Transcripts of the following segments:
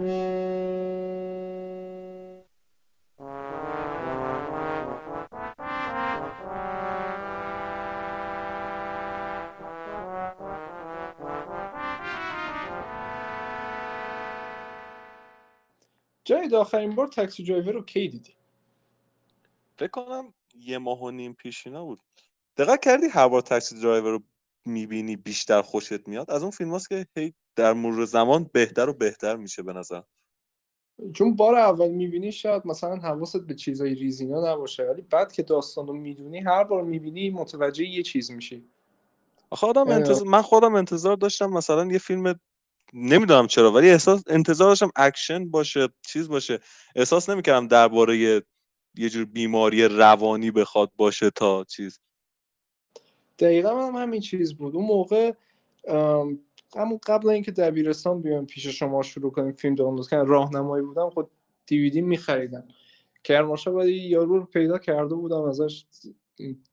جای آخرین بار Taxi Driver رو کی دیدی؟ فکر کنم یه ماه و نیم پیش اینا بود. دقت کردی هر بار Taxi Driver رو می‌بینی بیشتر خوشت میاد؟ از اون فیلم هاست که هی در مرور زمان بهتر و بهتر میشه به نظر. چون بار اول می‌بینی شاید مثلا حواست به چیزای ریزینا نباشه ولی بعد که داستان رو می‌دونی هر بار می‌بینی متوجه یه چیز میشی. آخه آدم انتظار... من خودم انتظار داشتم مثلا یه فیلم نمی‌دونم چرا ولی احساس انتظار داشتم اکشن باشه چیز باشه. احساس نمی‌کردم درباره یه یه جور بیماری روانی بخواد باشه تا چیز. دقیقا هم همین چیز بود. اون موقع همون قبل اینکه دبیرستان بیام پیش شما شروع کنیم فیلم دانلود کردن راهنمایی بودم خود دیویدی میخریدم. کرماشا ولی یارو رو پیدا کرده بودم ازش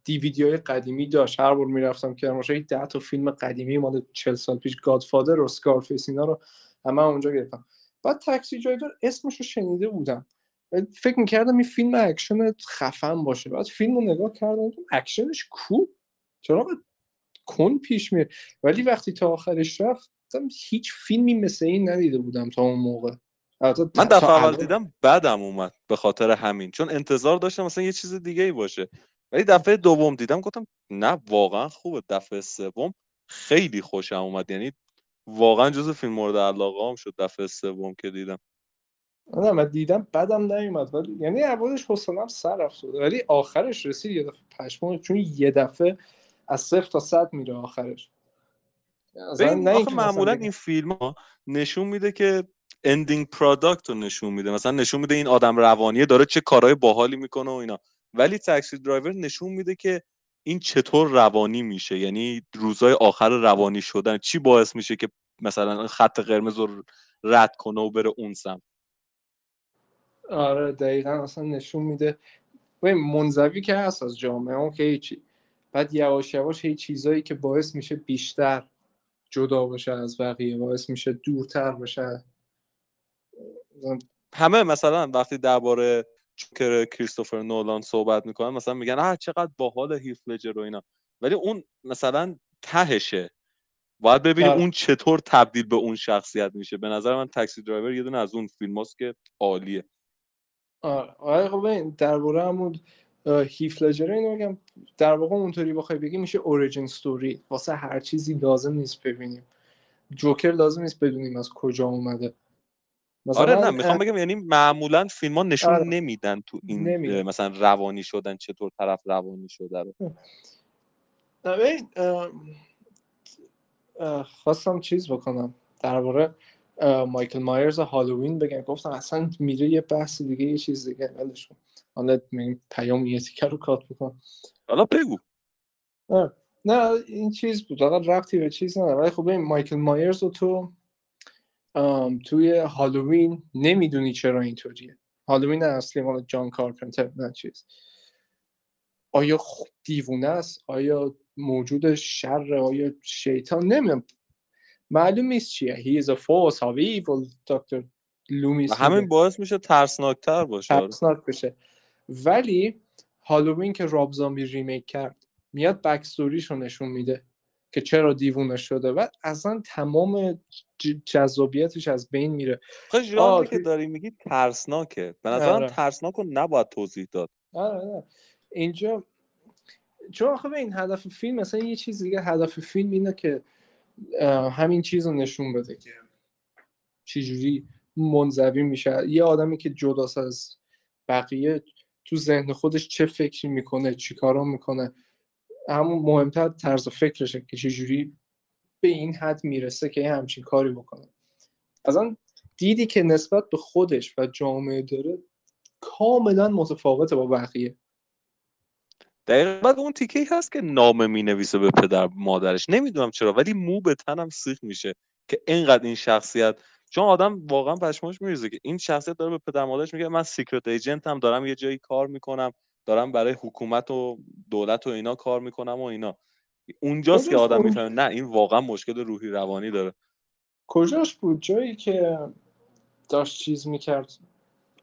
دیویدی های قدیمی داشت. هر بار می‌رفتم یک ده تا فیلم قدیمی مال 40 سال پیش Godfather و Scarface اینا رو همه اونجا گرفتم. بعد Taxi Driver اسمش رو شنیده بودم. فکر می‌کردم این فیلم اکشن خفن باشه. بعد فیلم رو نگاه کردم اکشنش کو چرا کن پیش میره ولی وقتی تا آخرش رفت هیچ فیلمی مثل این ندیده بودم تا اون موقع. من دفعه اول دیدم بعدم اومد به خاطر همین. چون انتظار داشتم مثلا یه چیز دیگه ای باشه. ولی دفعه دوم دیدم گفتم نه واقعا خوبه. دفعه سوم خیلی خوشم اومد. یعنی واقعا جز فیلم مورد علاقه هم شد دفعه سوم که دیدم. نه من دیدم بدم نیومد. ولی یعنی اولش حوصله‌ام سر رفت. ولی آخرش رسید یه دفعه پشمون چون یه دفعه از صفر تا صد میره آخرش. نه آخه معمولا این فیلم ها نشون میده که ending product رو نشون میده. مثلا نشون میده این آدم روانیه داره چه کارهای باحالی می‌کنه و اینا. ولی Taxi Driver نشون میده که این چطور روانی میشه. یعنی روزای آخر روانی شدن. چی باعث میشه که مثلا خط قرمز رو رد کنه و بره اون سمت؟ آره دقیقا اصلا نشون میده. منزوی که هست از جامعه اون که هیچی بعد یواش یواش هی چیزایی که باعث میشه بیشتر جدا بشه از بقیه باعث میشه دورتر بشه همه مثلا وقتی درباره جوکر کریستوفر نولان صحبت می‌کنن مثلا میگن آه چقدر باحال هیف لجر و اینا. ولی اون مثلا تهشه. باید ببینیم آره. اون چطور تبدیل به اون شخصیت میشه. به نظر من تاکسی درایور یه دونه از اون فیلم که عالیه. آره, آره خب درباره همون هیف لجر اینو بگم. در واقع اونطوری بخوای بگی میشه اوریجین ستوری واسه هر چیزی لازم نیست ببینیم. جوکر لازم نیست بدونیم از کجا اومده. آره نه می‌خوام بگم یعنی معمولا فیلم ها نشون آره. نمیدن تو این نمیدن. مثلا روانی شدن چطور طرف روانی شده رو. خواستم چیز بکنم. درباره مایکل مایرز هالووین بگم. گفتم اصلا میره یه بحث دیگه یه چیز دیگه ولش حالا پیام یه تیکر رو کات بکن حالا بگو. نه این چیز بود. حالا رفتی به چیز نه ولی خب این مایکل مایرز رو تو توی هالووین نمی‌دونی چرا اینطوریه. هالووین اصلی مال جان کارپنتر نه چیز. آیا دیوونه است؟ آیا موجود شر؟ آیا شیطان؟ نمی‌دونم. معلوم نیست چیه. he is force of evil دکتر لومیس همین باعث میشه ترسناکتر باشه. آره. ترسناک بشه. ولی Halloween که راب زامبی remake کرد میاد backstory ش رو نشون میده که چرا دیوونه شده و اصلا تمام جذابیتش از بین میره خب ژانری که داری میگی ترسناکه به نظرم آره. ترسناک رو نباید توضیح داد آره آره. اینجا چون آخه این هدف فیلم مثلا یه چیز دیگه هدف فیلم اینه که همین چیز رو نشون بده که چجوری منزوی میشه یه آدمی که جداست از بقیه تو ذهن خودش چه فکری می‌کنه چی کارا می‌کنه. همون مهمتر طرز فکرشه که چجوری به این حد می‌رسه که همچین کاری بکنه. اصلا دیدی که نسبت به خودش و جامعه داره کاملا متفاوته با بقیه. دقیقا. اون تیکه هست که نامه می نویسه به پدر مادرش. نمی‌دونم چرا ولی مو به تنم سیخ میشه که اینقدر این شخصیت چون آدم واقعا پشماش میریزه که این شخصیت داره به پدر مادرش میگه من سیکرت ایجنت هم دارم یه جایی کار می‌کنم دارم برای حکومت و دولت و اینا کار می‌کنم و اینا. اونجاست که آدم می‌فهمه نه این واقعا مشکل روحی روانی داره. کجاش بود؟ جایی که داشت چیز می‌کرد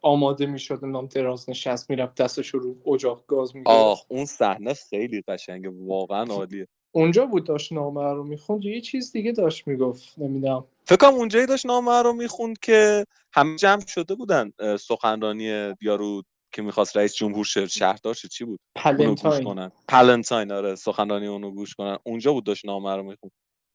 آماده می‌شد نام دراز نشست می‌رفت دستش رو اجاق گاز می‌گرفت. آه اون صحنه خیلی قشنگه واقعا عالیه. اونجا بود داشت نامه رو می‌خوند یه چیز دیگه داشت می‌گفت نمی‌دونم. فکر کنم اونجایی داشت نامه رو می‌خوند که همه جمع شده بودن سخنرانی یارو که می‌خواست رئیس جمهور شهر شهردار چی بود؟ پلنتاین. پلنتاین آره سخنرانی اونو گوش کنن. اونجا بود داشت نامه رو می‌خوند.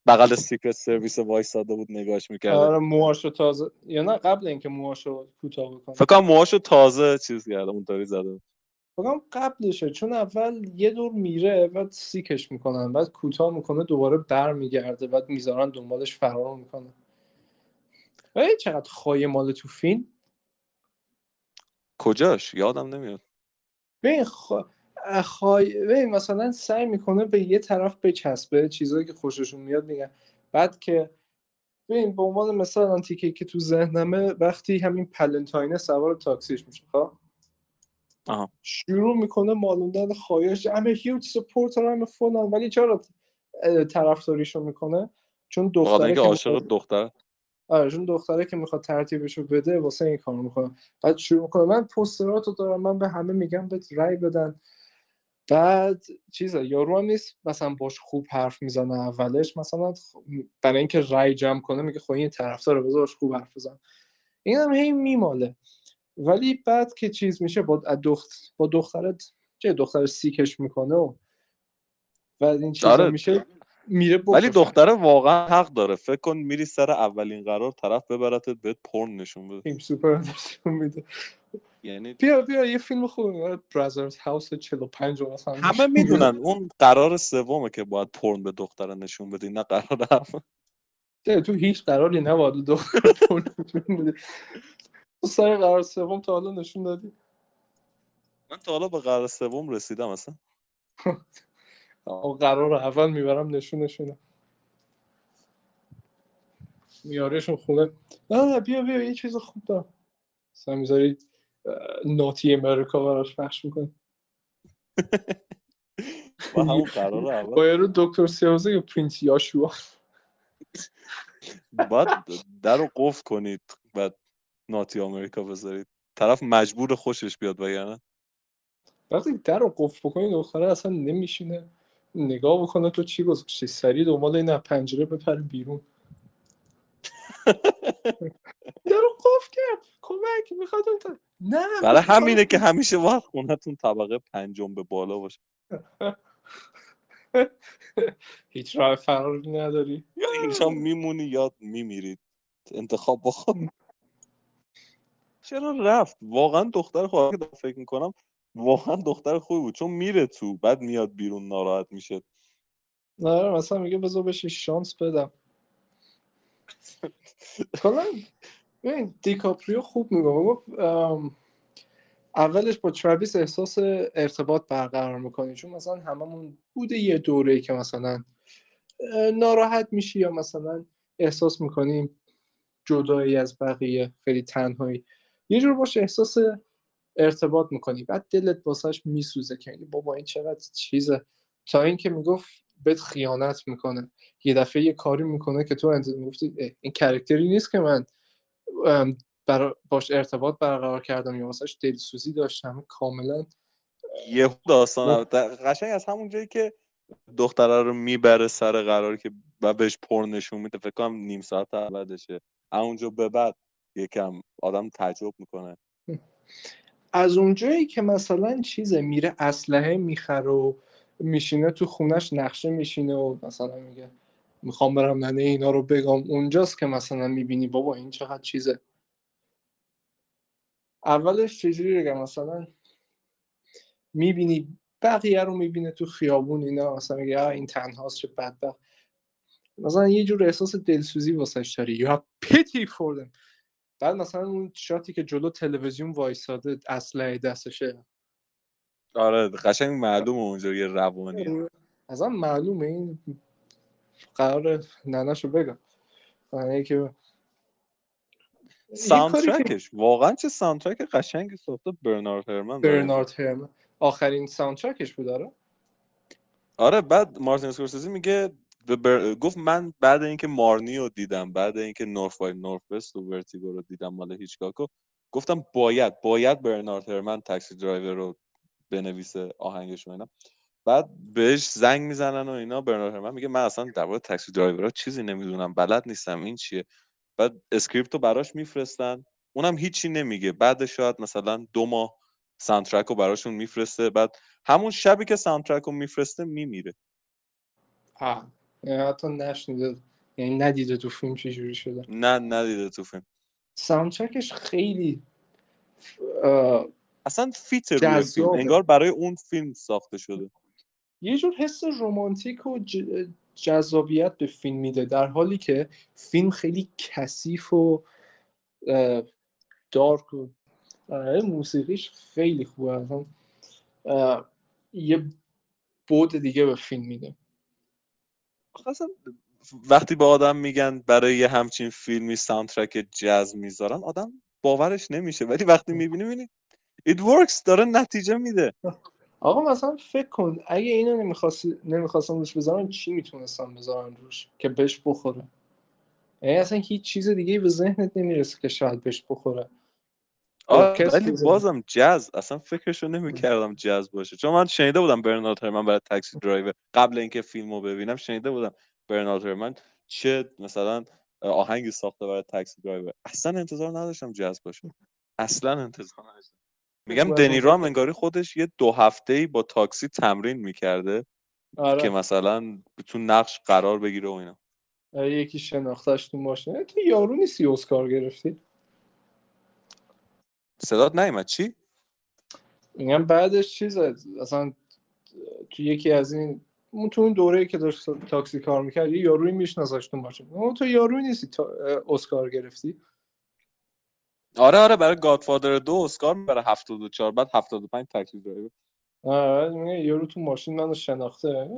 بغل Secret Service وایساده بود نگاش می‌کرد. آره موهاشو تازه یا نه قبل اینکه موهاشو کوتاه بکنه. فکر کنم موهاشو تازه چیز کرده اونطوری زده فکر قبلشه. چون اول یه دور میره بعد سیکش می‌کنن بعد کوتاه می‌کنه دوباره بر میگرده بعد می‌ذارن دنبالش فرار می‌کنه. ولی چقدر خواهی مال تو فیلم. کجاش؟ یادم نمیاد. ببین خواهی ببین مثلا سعی می‌کنه به یه طرف بچسبه چیزایی که خوششون میاد میگن. بعد که ببین به عنوان مثال آنتیکی که تو ذهنمه وقتی همین پلنتاینه سوار تاکسیش میشه خب؟ شروع می‌کنه مالوندن خواهش همه هیوج سپورتر همه فلان ولی چرا طرفداریشو می‌کنه؟ چون دختره که عاشق دختر آره چون دختره که می‌خواد ترتیبشو بده واسه این کار می‌کنه. بعد شروع می‌کنه. من پوستراتو دارم من به همه میگم به رای بدن. بعد چیزه یارو هم نیست مثلا باش خوب حرف می‌زنه اولش. مثلا برای اینکه رای جمع کنه میگه خب این طرفدار رو بذارش خوب حرف بزن. این هم هی میماله. ولی بعد که چیز میشه با دخت با دخترت چه دختر سیکش می‌کنه و بعد این چیزا آره. میشه میره ولی دختره واقعا حق داره. فکر کن میری سر اولین قرار طرف ببرتت بهت پرن نشون بده. این سوپر نشون میده. یعنی بیا بیا یه فیلم خوب برادرز هاوس 45 مثلا. همه می‌دونن. اون قرار سومه که باید پرن به دختره نشون بدی نه قرار اول. تو هیچ قراری نباید دختر پرن نشون بدی تو سر قرار سوم تا حالا نشون دادی. من تا حالا به قرار سوم رسیدم اصلا. قرار اول می‌برم نشون نشونه میارشون خونه. نه نه بیا بیا یه چیز خوب دارم. مثلا می‌ذاری ناتی امریکا براش پخش می‌کنی. با همون قرار اول. با یارو دکتر سیازه یا پرینس یاشوا. باید در رو قفل کنید. بعد ناتی آمریکا بذارید. طرف مجبور خوشش بیاد وگرنه. وقتی در رو قفل بکنی دختره اصلا نمیشینه نگاه بکنه تو چی گذاشتی. سریع دنبال این پنجره بپره بیرون. در رو قفل کرد. کمک می‌خواد اون نه برای همینه که همیشه باید خونتون طبقه پنجم به بالا باشه. هیچ راه فراری نداری. یا اینجا میمونی یا میمیرید. انتخاب بخواد چرا رفت؟ واقعا دختر خواهد که فکر می‌کنم واقعا دختر خوبی بود. چون میره تو بعد میاد بیرون ناراحت میشه. نه مثلا میگه بذار بهش شانس بدم. کلا ببین دیکاپریو خوب میگه اولش با ترویس احساس ارتباط برقرار می‌کنی. چون مثلا هممون بوده یه دوره که مثلا ناراحت میشی یا مثلا احساس می‌کنیم جدایی از بقیه خیلی تنهایی. یه جور باشه احساس ارتباط می‌کنی. بعد دلت واسهش میسوزه که بابا این چقدر چیزه. تا اینکه می‌گفت بهت خیانت می‌کنه. یه دفعه یه کاری می‌کنه که تو می‌گفتی این کرکتری نیست که من باش ارتباط برقرار کردم یا واسهش دلسوزی داشتم. کاملا یه داستان قشنگ از همون جایی که دختره رو می‌بره سر قرار که و بهش پر نشون میده. فکر کنم نیم ساعت بعدشه اونجا به بعد یکم آدم تعجب می‌کنه. از اونجایی که مثلا چیزه میره اسلحه می‌خره و میشینه تو خونش نقشه میشینه و مثلا میگه می‌خوام برم ننه اینا رو بگم. اونجاست که مثلا می‌بینی بابا این چقدر چیزه. اولش چجوری بگم؟ مثلا می‌بینی بقیه رو می‌بینه تو خیابون اینا مثلا میگه این تنهاست چه بدبخت. مثلا یه جور احساس دلسوزی واسش داری. یا pity for بعد مثلا اون shot ی که جلو تلویزیون وایساده اسلحه دستشه. آره قشنگ معلومه اونجا یه روانیه آره. اصلا معلومه این قرار ننشو بگم. یعنی که soundtrack ش واقعا چه soundtrack قشنگی ساخته برنارد هرمن برنارد هرمن. آخرین soundtrack ش بود آره؟ آره بعد مارتین اسکورسیزی میگه گفت من بعد اینکه Marnie رو دیدم بعد اینکه North by Northwest و Vertigo رو دیدم مال هیچکاکو گفتم باید باید برنارد هرمن Taxi Driver رو بنویسه آهنگش رو اینا. بعد بهش زنگ می‌زنن و اینا برنارد هرمن میگه من اصلا در مورد taxi driver ها چیزی نمی‌دونم بلد نیستم این چیه؟ بعد script رو براش میفرستن اونم هیچی نمیگه. بعد شاید مثلا دو ماه soundtrack رو براشون میفرسته بعد همون شبی که soundtrack رو میفرسته میمیره. ها حتی نشنیده یعنی ندیده تو فیلم چجوری شده. نه ندیده تو فیلم. soundtrack ش خیلی اصلا fit روی فیلم انگار برای اون فیلم ساخته شده. یه جور حس رومانتیک و جذابیت به فیلم میده در حالی که فیلم خیلی کثیف و دارک و موسیقیش خیلی خوبه. یه بود دیگه به فیلم میده. وقتی به آدم میگن برای یه همچین فیلمی ساوندترک جاز می‌ذارن آدم باورش نمیشه. ولی وقتی می‌بینی می‌بینی it works داره نتیجه میده. آقا مثلا فکر کن اگه اینو نمی‌خواستم روش بذارن چی می‌تونستم بذارن روش که بهش بخوره؟ یعنی اصلا هیچ چیز دیگه به ذهنت نمی‌رسه که شاید بهش بخوره. ولی بازم جاز اصلا فکرشو نمی‌کردم جاز باشه. چون من شنیده بودم برنارد هرمن برای Taxi Driver. قبل اینکه فیلمو ببینم شنیده بودم برنارد هرمن چه مثلا آهنگی ساخته برای Taxi Driver. اصلا انتظار نداشتم جاز باشه. اصلا انتظار نداشتم. میگم دنیرو هم انگاری خودش یه دو هفته ای با تاکسی تمرین می‌کرده آره. که مثلا تو نقش قرار بگیره و اینا. یکی شناختش تو ماشین. تو یارو نیستی اسکار گرفتی؟ صدات نیومد. چی؟ میگم بعدش چیز اصلا تو یکی از این اون تو اون دوره که داشت تاکسی کار می‌کرد یه یاروی میشناساش تو ماشین. اون تو یاروی نیستی تا اسکار گرفتی؟ آره آره برای گادفادر دو اسکار برای 74 بعد 75 تاکسی درایور آره یارو تو ماشین منو شناخته.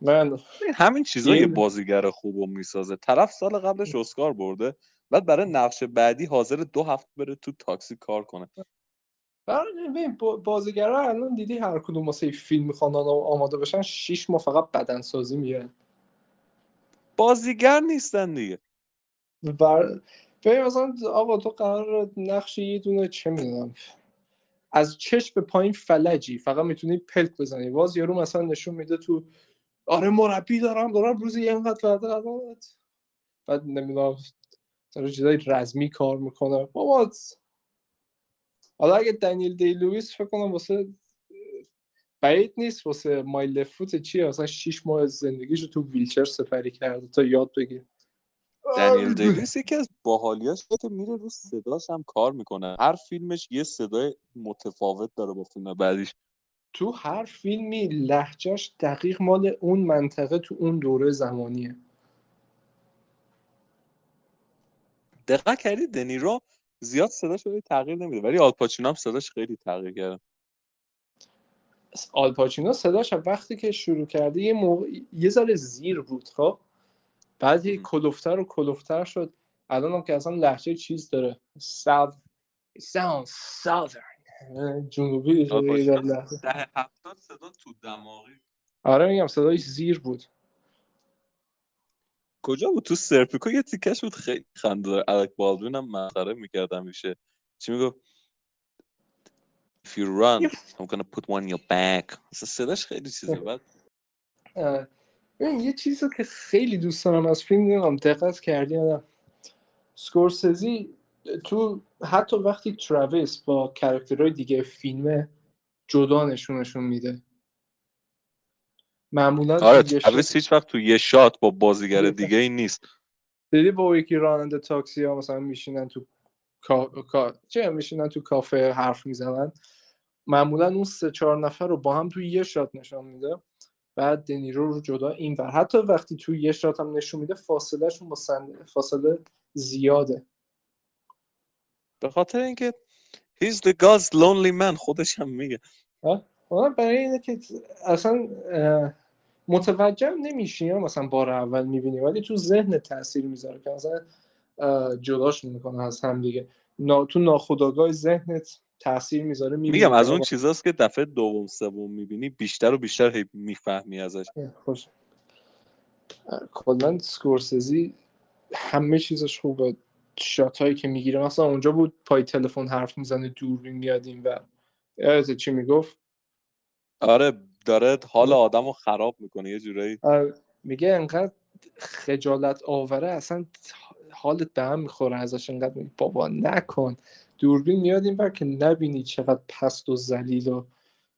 من همین چیزا یه بازیگر خوبو می‌سازه. طرف سال قبلش اسکار برده. بعد برای نقش بعدی حاضر دو هفته بره تو تاکسی کار کنه. ببین بازیگرا الان دیدی هر کدوم واسه فیلم می‌خوان آماده بشن شیش ماه فقط بدن سازی میگن بازیگر نیستن دیگه. بر... ببین مثلا آقا تو قرار نقش یه دونه چه می‌دونم از چش به پایین فلجی فقط می‌تونی پلک بزنی. باز یارو مثلا نشون میده تو آره مربی دارم دارم روزی اینقدر وعده بعد نمی‌دونم داره چیزای رزمی کار می‌کنه. بابا حالا اگه دنیل دی لویس فکر کنم واسه بعید نیست واسه مایل فوت چیه؟ مثلا 6 ماه زندگیشو تو ویلچر سفری کرده تا یاد بگیر دنیل دیویس یکی از باحالیاش که میره رو صداش هم کار می‌کنه. هر فیلمش یه صدای متفاوت داره با فیلم بعدیش. تو هر فیلمی لحجهش دقیق مال اون منطقه تو اون دوره زمانیه. دقیق کردی دنیرو زیاد صداش رو تغییر نمیده ولی آلپاچینو هم صداش خیلی تغییر کرده. آلپاچینو صداش وقتی که شروع کرده یه موقع یه ذره زیر بود خب. بعد یه کلوفتر و کلوفتر شد. الان هم که اصلا لحجه چیز داره. ساوت sounds southern جنوبی ده هفتاد صدا تو دماغی. آره میگم صدایش زیر بود. کجا بود؟ تو سرپیکو یه تیکش بود. خیلی خنده. داره الک بالدوین هم مسخره می‌کردم میشه چی میگو If you run I'm gonna put one in your back. صداش خیلی چیزه. بعد ببین یه چیزی که خیلی دوست دارم از فیلم نمی‌دونم دقت کردی یا اسکورسیزی تو حتی وقتی تراویس با character های دیگه فیلم جدا نشونشون میده. معمولا آره تراویس هیچ وقت تو یه shot با بازیگر دیگه. ای نیست. دیدی با یکی راننده تاکسی ها مثلا میشینن تو کا... چه میشینن تو کافه حرف می‌زنن؟ معمولا اون سه چهار نفر رو با هم توی یه shot نشان میده. بعد دنیرو رو جدا این ور. حتی وقتی توی یه شات هم نشون میده فاصلهشون با سند... فاصله زیاده. به خاطر اینکه he's the God's lonely man خودش هم میگه. برای اینه که اصلا متوجه نمیشی یا مثلا بار اول می‌بینی ولی تو ذهن تاثیر می‌ذاره که مثلا جداش می‌کنه از هم دیگه. نا... تو ناخودآگاه ذهنت تاثیر می‌ذاره میگم از اون چیزاست که دفعه دوم سوم می‌بینی بیشتر و بیشتر می‌فهمی ازش. خوش. کلا سکورسزی همه چیزش خوبه. شات هایی که می‌گیره. مثلا اونجا بود پای تلفن حرف می‌زنه دوربین میاد این و چی می‌گفت؟ آره داره حال آدم رو خراب می‌کنه یه جورایی. آره. میگه انقدر خجالت آوره اصلا حالت به هم می‌خوره ازش انقدر میگه بابا نکن. دوربین میاد این بر که نبینی چقدر پست و زلیل و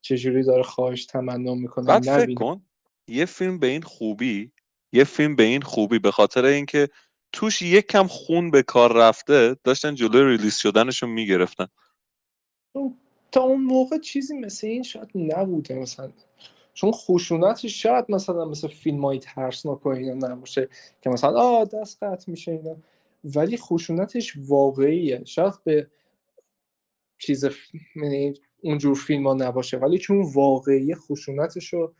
چجوری داره خواهش تمنا می‌کنه بعد فکر کن یه فیلم به این خوبی یه فیلم به این خوبی به خاطر اینکه توش یک کم خون به کار رفته داشتن جلوی ریلیز شدنشو می‌گرفتن. تا اون موقع چیزی مثل این شاید نبوده مثلا. چون خشونتش شاید مثلا مثل فیلم های ترسناک و اینا نباشه که مثلا آه دست قطع میشه اینا. ولی خشونتش واقعیه. شاید به چیز یعنی اونجور فیلم ها نباشه ولی چون واقعی خشونتش رو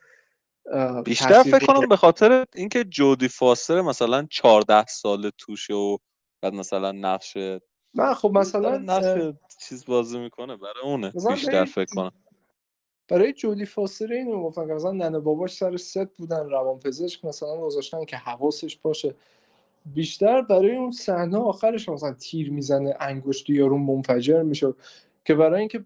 بیشتر فکر کنم به خاطر اینکه جودی فاستر مثلا 14 سال توشه و بعد مثلا نقش نه خب مثلا نقش چیز بازی می‌کنه برای اونه. بیشتر فکر کنم. برای جودی فاستر اینو گفتن که مثلا ننه باباش سر ست بودن روان پزشک مثلا گذاشتن که حواسش باشه. بیشتر برای اون صحنه آخرش مثلا تیر می‌زنه انگشت یارو منفجر میشه. که برای اینکه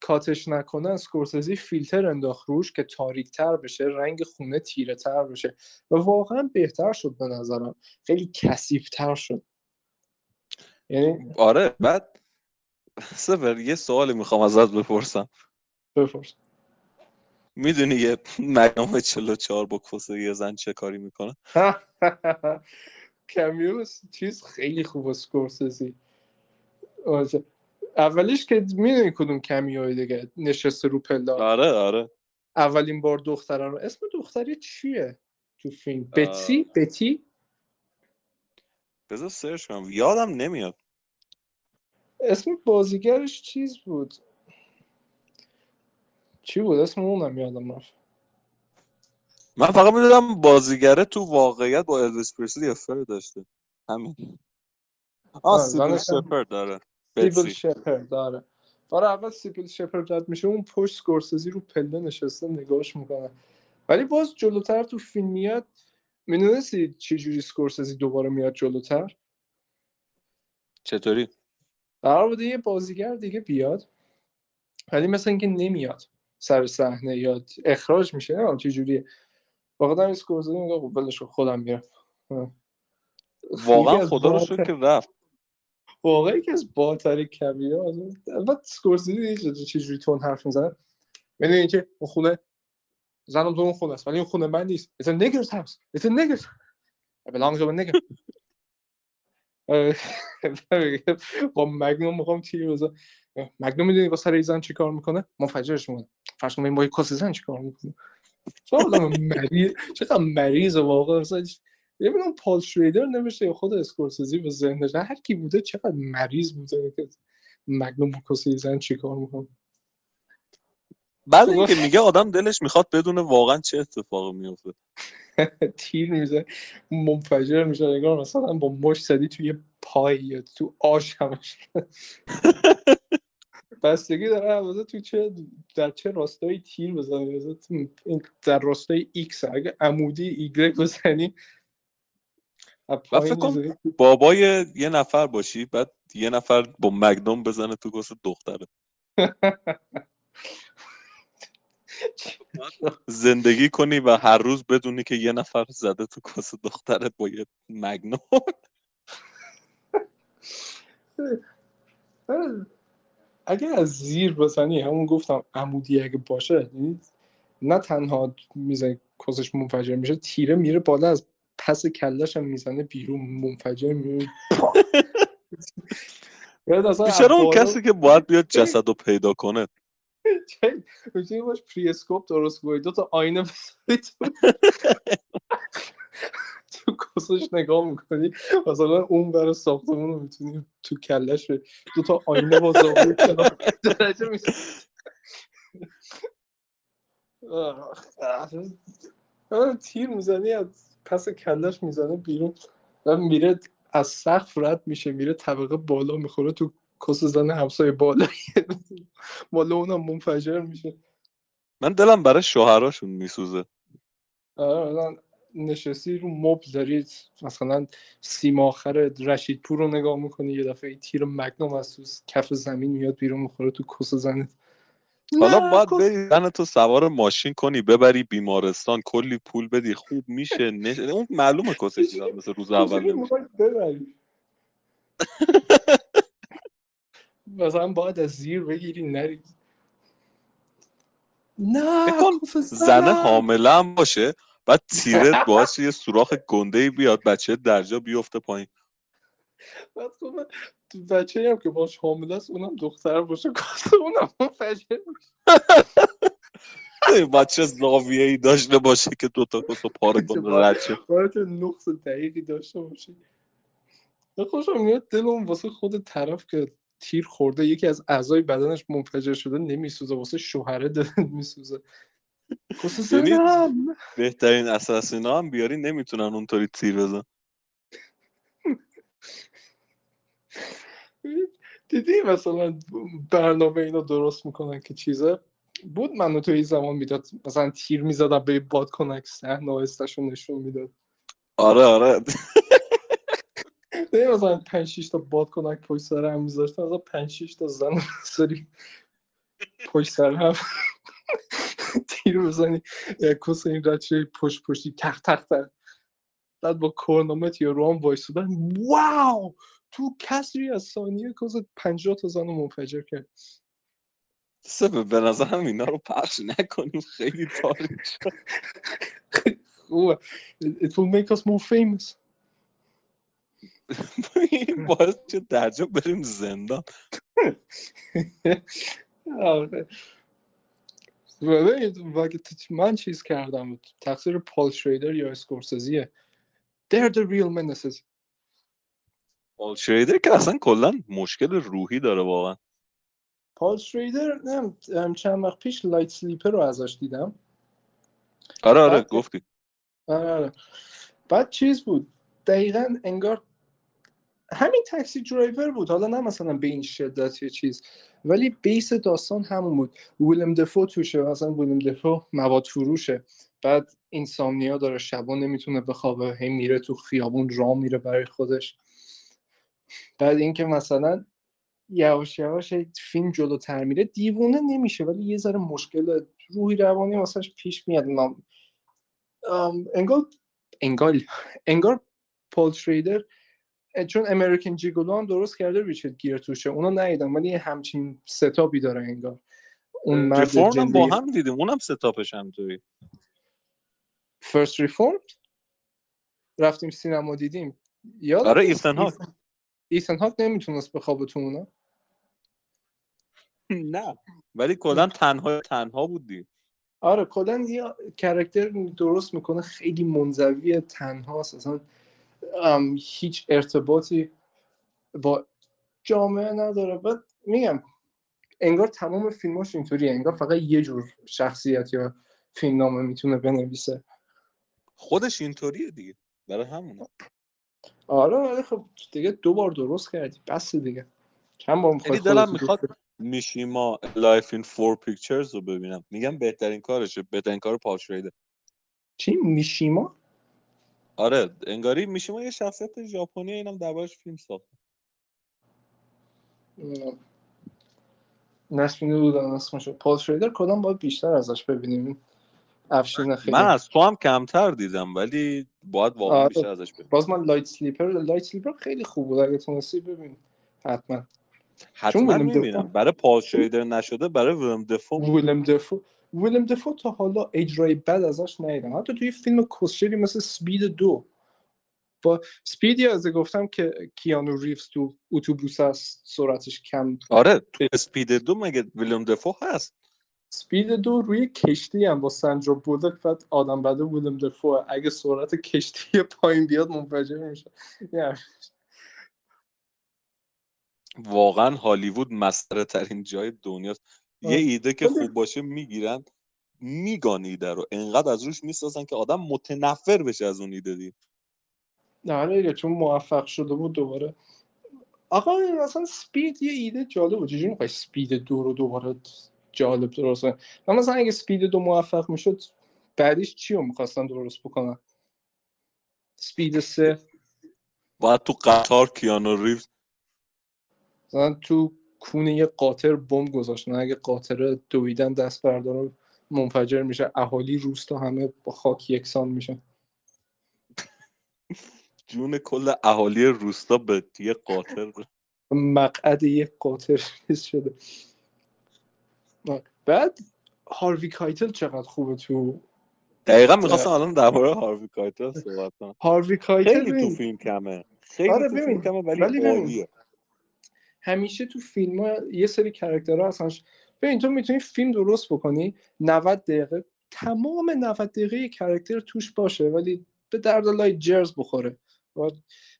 کاتش نکنن سکورسزی فیلتر انداخت روش که تاریک تر بشه رنگ خونه تیره تر بشه. و واقعا بهتر شد به نظرم. خیلی کسیف تر شد. یعنی آره بعد سفر یه سوالی می‌خوام ازت بپرسم. بپرس می‌دونی یه مگنام 44 با کسه یه زن چه کاری می‌کنه کمیوس چیز خیلی خوب سکورسزی. اولیش که می‌دونی کدوم کمیوی دیگه نشسته رو پلا آره آره. اولین بار دختران رو. اسم دختری چیه تو فیلم؟ بتی؟ بتی؟ بذار سرش کنم. یادم نمیاد. اسم بازیگرش چیز بود؟ چی بود؟ اسم اونم یادم رفت. من فقط می‌دونم بازیگره تو واقعیت با الویس پرسلی افر داشته. همین. آه سیبیل شپرد داره سیبل شپرد داره آره اول سیبل شپرد رد میشه اون پشت سکورسزی رو پله نشسته نگاهش می‌کنه. ولی باز جلوتر تو فیلم میاد. می‌دونستی چجوری سکورسزی دوباره میاد جلوتر؟ چطوری؟ قرار بوده یه بازیگر دیگه بیاد ولی مثل اینکه نمیاد. سر صحنه یا اخراج میشه. نمی‌دونم چه جوریه واقعا اسکورزی میگه خب ولش خودم میرم. واقعا خدا رو شکر که رفت. واقعا یکی از بالترین کمی ها البته اسکورزی چه جوری تون حرف می‌زنه؟ می‌دونی اینکه اون خونه زنم تو اون خونه است ولی اون خونه من نیست. It's a nigger's house. It's a nigger's it belongs to a nigger. با مگنوم می‌خوام تیر بزن مگنوم می‌دونی با سر زن چی کار می‌کنه؟ منفجرش می‌کنه. فرض کن با یه کس زن چی کار می‌کنه مریض چقدر مریض واقعا ببینم پال شریدر نمیشه خود اسکورسیزی به ذهنش هر کی بوده چقدر مریض بوده که مگنوم با کس زن چی کار می‌کنه. بعد اینکه میگه آدم دلش می‌خواد بدونه واقعا چه اتفاقی میفته تیر میزه منفجر میشه. نگاه مثلا با مش زدی توی پای یا تو کاس همش. بستگی داره البته تو چه در چه راستایی تیر بزنی؟ در راستای ایکس. اگه عمودی ایگرگ بزنی و فکر کن بابای یه نفر باشی بعد یه نفر با مگنوم بزنه تو گوش دختره. زندگی کنی و هر روز بدونی که یه نفر زده تو کاس دخترت با یه مگنوم. اگه از زیر بزنی همون گفتم عمودی اگه باشه یعنی نه تنها می‌زنی کاسش منفجر میشه تیره میره بالا از پس کلش هم می‌زنه بیرون منفجر میره بیچاره اون کسی که باید بیاد جسد رو پیدا کنه. می‌تونی باش پریسکوپ درست کنی؟ دو تا آینه تو کسش نگاه می‌کنی مثلا اون برای ساختمون رو می‌تونی تو کلش دو تا آینه با زاویه درجه میشه. تیر می‌زنی از پس کلش می‌زنه بیرون. و میره از سقف رد میشه میره طبقه بالا می‌خوره تو کس زن همسایه بالا بالا اونم منفجر میشه. من دلم برای شوهراشون میسوزه. آره نشستی رو مبل داری مثلا سیم آخر رشید پور رو نگاه می‌کنی یه دفعه تیر مگنوم از تو کف زمین میاد بیرون می‌خوره تو کس زنت. حالا باید بری زن تو سوار ماشین کنی ببری بیمارستان کلی پول بدی خوب میشه نش... اون معلومه کسه چیزا مثل روز اول نمیشه. مثلا باید از زیر بگیری نری. نه زنه حامله هم باشه. بعد تیرت باعث یه سوراخ گنده ای بیاد بچه درجا بیفته پایین. بعد خب بچه هم که باش حامله است اونم دختر باشه کاسه اونم فجر بچه زاویه ای داشته باشه که دوتا کسو پاره کنه رد باید نقص دقیقی داشته باشه. خوشم میاد دلم واسه خود طرف که تیر خورده یکی از اعضای بدنش منفجر شده نمیسوزه واسه شوهره دلت میسوزه یعنی بهترین اساسینا هم بیاری نمی‌تونن اونطوری تیر بزن دیدی مثلا برنامه اینا درست می‌کنن که چیزه؟ بود منو تو این زمان می‌داد مثلا تیر می‌زدم به باد کنک صحنه آهستش نشون می‌داد. آره آره. نه مثلا 5 6 تا باد کنک پشت سر هم میذاشتن مثلا 5 6 تا زن سری پشت سر هم. تیر بزنی کس این رچه پشت پشتی تخت تخت بعد با کرنامت یا روان وایسودن واو! تو کسری از ثانیه کز 50 تا زن منفجر کرد. سبب به نظر هم اینا رو پخش نکنیم. خیلی تاریک شد. خوبه. It will make us more famous. باعث چه درجا بریم زندان. من چیز کردم. تقصیر پال شریدر یا اسکورسزیه they're the real menaces. پال شریدر که اصلا کلا مشکل روحی داره واقعا. پال شریدر نه چند وقت پیش Light Sleeper رو ازش دیدم. آره آره گفتی. آره آره. بعد چیز بود؟ دقیقا انگار همین Taxi Driver بود. حالا نه مثلا به این شدت یا چیز ولی base داستان همون بود. ویلم دفو توشه مثلا ویلم دفو مواد فروشه. بعد insomnia داره شبا نمی‌تونه بخوابه هی میره تو خیابون را میره برای خودش. بعد اینکه مثلا یواش یواش فیلم جلوتر میره دیوونه نمیشه ولی یه ذره مشکل روحی روانی واسش پیش میاد. انگار انگار انگار پول تریدر چون امریکن جیگولو هم درست کرده ریچارد گیر توشه. اونو ندیدم ولی همچین ستاپی داره انگار. اون مرد هم با هم دیدیم. اونم ستاپش هم توی. فرست ریفورم رفتیم سینما دیدیم. یاد آره ایسن هاک ایسن هاک نمی‌تونست بخوابه تو اونا. نه. ولی کلا تنها تنها بودی. آره کلا یه کرکتر درست می‌کنه. خیلی منزوی تنهاست. اصلا هیچ ارتباطی با جامعه نداره. بعد میگم انگار تمام فیلماش اینطوریه. انگار فقط یه جور شخصیت یا فیلم نامه می‌تونه بنویسه. خودش اینطوریه دیگه. برای همونه. آره ولی خب دیگه دو بار درست کردی. بس دیگه. چند بار می‌خواد دلم می‌خواد Mishima: A Life in Four Chapters رو ببینم. میگم بهترین کارشه. بهترین کاراشه چی؟ میشیما؟ آره انگاری میشیما یه شخصیت ژاپنی اینم دربارش فیلم ساخت نشینه بودم اسمشو پال شریدر کدام باید بیشتر ازش ببینیم؟ افشین خیلی. من از تو هم کمتر دیدم ولی باید واقعا آره. بیشتر ازش ببینیم. باز من Light Sleeper Light Sleeper خیلی خوب بود. اگه تونستی ببین حتما. حتما می‌بینم. برای پال شریدر نشده برای ویلم دفو ویلم دفو. ویلم دفو تا حالا اجرای بد ازش ندیدم. حتی توی فیلم کسشری مثل Speed دو. با Speed یه گفتم که کیانو ریفز تو اتوبوس هست سرعتش کم. آره تو سپید دو مگه ویلم دفو هست؟ سپید دو روی کشتی هم با سنجا بولک بعد آدم بعد ویلم دفو اگه سرعت کشتی پایین بیاد منفجر میشه واقعا هالیوود مسخره ترین جای دنیاست. یه ایده که خوب باشه می‌گیرن میگان ایده رو. انقدر از روش می‌سازن که آدم متنفر بشه از اون ایده دی نه چون موفق شده بود دوباره. آقا مثلا سپید یه ایده جالب بود. چجوری می‌خوای سپید دو رو دوباره جالب درست من مثلا اگه سپید دو موفق می‌شد بعدیش چی رو می‌خواستن درست بکنن؟ سپید سه. باید تو قطار کیانو ریوز مثلا تو کونه یه قاطر بمب گذاشتن اگه قاطر دویدن دست برداره منفجر میشه اهالی روستا همه با خاک یکسان میشن. جون کل اهالی روستا به یه قاطر. مقعد یک قاطر شده. بعد هاروی کایتل چقدر خوبه تو دقیقا می‌خواستم الان درباره هاروی کایتل صحبت کنم. هاروی کایتل خیلی تو فیلم کمه. خیلی آره تو فیلم کمه ولی, ولی همیشه تو فیلم ها یه سری character ها هستن ببین تو می‌تونی فیلم درست بکنی 90 دقیقه. تمام 90 دقیقه کرکتر توش باشه ولی به درد لای جرز بخوره.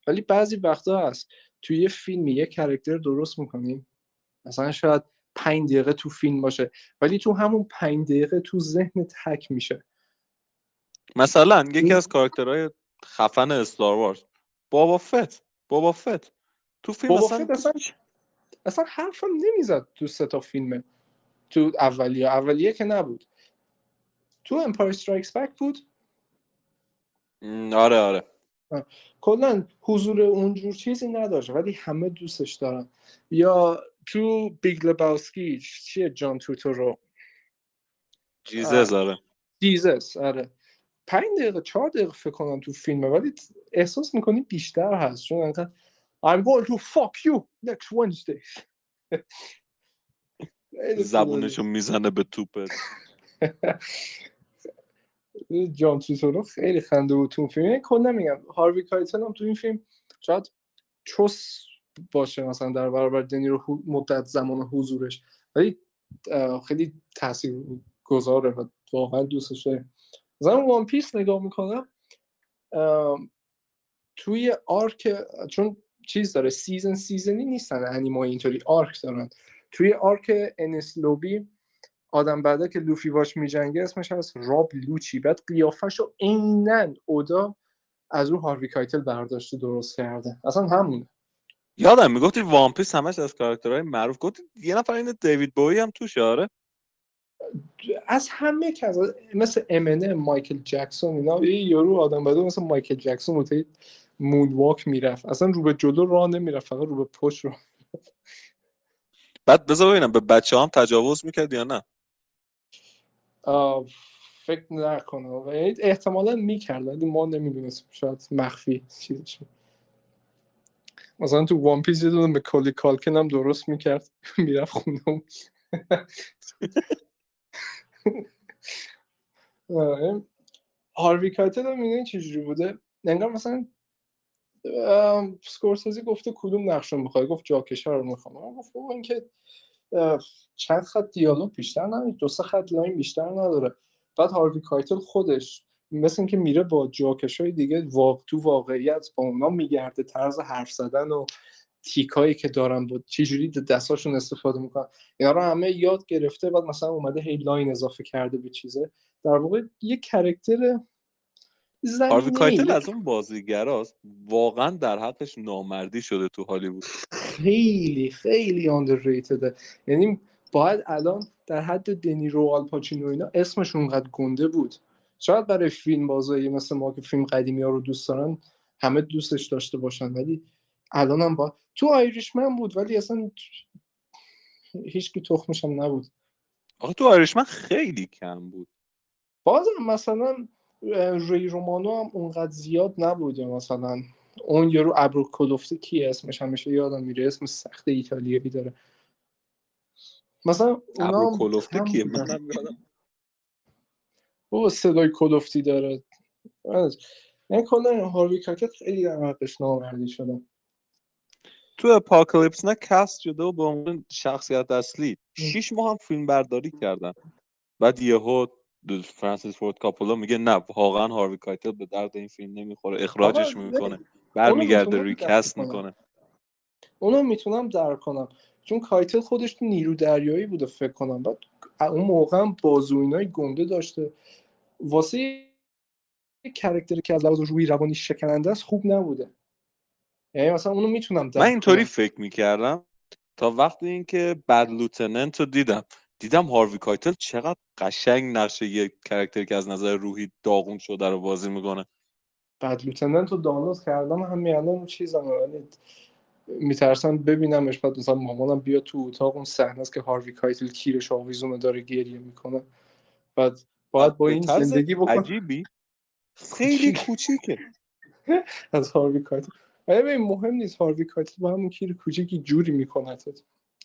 ولی بعضی وقتا هست. توی یه فیلمی یه کرکتر درست می‌کنی مثلا شاید پنج دقیقه تو فیلم باشه ولی تو همون پنج دقیقه تو ذهن تک میشه. مثلا یکی از کاراکترهای خفن استار وارز بابا فت بابا فت تو فیلم بابا اصلا فت اصلا اصلا حرفم نمی‌زد تو سه تا فیلمه. تو اولیه. اولیه که نبود. تو Empire Strikes Back بود؟ آره آره. کلا حضور اونجور چیزی نداشت ولی همه دوستش دارن. یا تو Big Lebowski چیه جان توتورو Jesus آره. Jesus آره. پنج دقیقه چهار دقیقه فکر کنم تو فیلمه ولی احساس می‌کنی بیشتر هست چون انقدر I'm going to fuck you next Wednesday. زبونشو می‌زنه به توپت. جان توتورو خیلی خنده بود تو اون فیلم. کلا میگم هاروی کایتل هم تو این فیلم شاید چوس باشه مثلا در برابر دنیرو مدت زمان حضورش. ولی خیلی تاثیر گذاره و واقعا دوستش داریم. مثلا وان پیس نگاه می‌کنم توی arc چون چیز داره season season ی نیستن انیما اینطوری arc دارن. توی arc انیس لابی آدم بعدا که لوفی باش میجنگه اسمش هست راب لوچی. بعد قیافش رو عینا اودا از اون هاروی کایتل برداشته درست کرده. اصلا همونه. یادم می‌گفتی One Piece همش از کاراکترهای معروف. گفتی یه نفر این دیوید بوی هم توش آره. از همه که از مثل امنه مایکل جکسون اینا یه یارو آدم بعد مثل مایکل جکسون متعید مون واک می‌رفت. اصلا رو به جلو راه نمی‌رفت فقط رو به پشت رو بعد بذار ببینم به بچه هم تجاوز می‌کرد یا نه؟ فکر نکنم. احتمالا می‌کرد ولی ما نمی‌دونستیم. شاید مخفی چیزش مثلا تو وان پیس یه دونه کالی کالکن هم درست می‌کرد. می‌رفت خونه هاروی کایتل هم می‌دونی چجوری بوده؟ انگار مثلا اسکورسیزی گفته کدوم نقش رو می‌خوای؟ گفت جاکشه رو می‌خوام. گفت این که چند خط دیالوگ بیشتر نداره دو سه خط line بیشتر نداره. بعد هاروی کایتل خودش مثل اینکه میره با جاکش های دیگه واق... تو واقعیت با اونا میگرده طرز حرف زدن و تیک‌هایی که دارن بود چجوری دستاشون استفاده می‌کنن. اینا رو همه یاد گرفته بعد مثلا اومده هی line اضافه کرده به چیزه. در واقع یه character هاروی کایتل از اون بازیگراست. واقعا در حقش نامردی شده تو هالیوود. خیلی خیلی underrated ه یعنی باید الان در حد دنیرو آلپاچینو اینا اسمش اونقدر گنده بود. شاید برای فیلم‌بازایی مثل ما که فیلم قدیمی ها رو دوست دارن همه دوستش داشته باشن. ولی الان هم با تو آیریشمن بود ولی اصلا هیچ کی تخمش هم نبود. آخه تو آیریشمن خیلی کم بود. بازم مثلا ری رومانو هم اونقدر زیاد نبود مثلا. اون یارو ابرو کلوفتی کی اسمش همیشه یادم میره. اسم سخت ایتالیایی داره. مثلا ابرو کلوفتی کیه؟ منم یادم. او صدای کلوفتی داره. این کلا هاروی کایتل خیلی در حقش نامردی شده. تو Apocalypse Now cast شده و به عنوان شخصیت اصلی شیش ماه هم فیلم برداری کردن. بعد یهو فرانسیس فورد کاپولا میگه نه واقعا هاروی کایتل به درد این فیلم نمی‌خوره. اخراجش می‌کنه. برمیگرده روی cast می‌کنه. اونو می‌تونم درک کنم. چون کایتل خودش تو نیرو دریایی بوده فکر کنم. بعد اون موقع هم بازوهای گنده داشته. واسه character ی که از لحاظ روحی روانی شکننده است خوب نبوده. یعنی مثلا اونو می‌تونم من اینطوری فکر می‌کردم تا وقتی اینکه Bad Lieutenant رو دیدم. دیدم هاروی کایتل چقدر قشنگ نقشه یک character ی که از نظر روحی داغون شده رو بازی می‌کنه. Bad Lieutenant رو دانلود کردم همین الان چیزم ولی میترسم ببینمش بعد مثلا مامانم بیا تو اتاق اون صحنه است که هاروی کایتل کیرش آویزونه داره گریه می‌کنه. بعد باید با این زندگی بکنم عجیبی. خیلی کوچیکه. از هاروی کایتل. ولی مهم نیست. هاروی کایتل با همون کیر کوچیکی جوری می‌کنه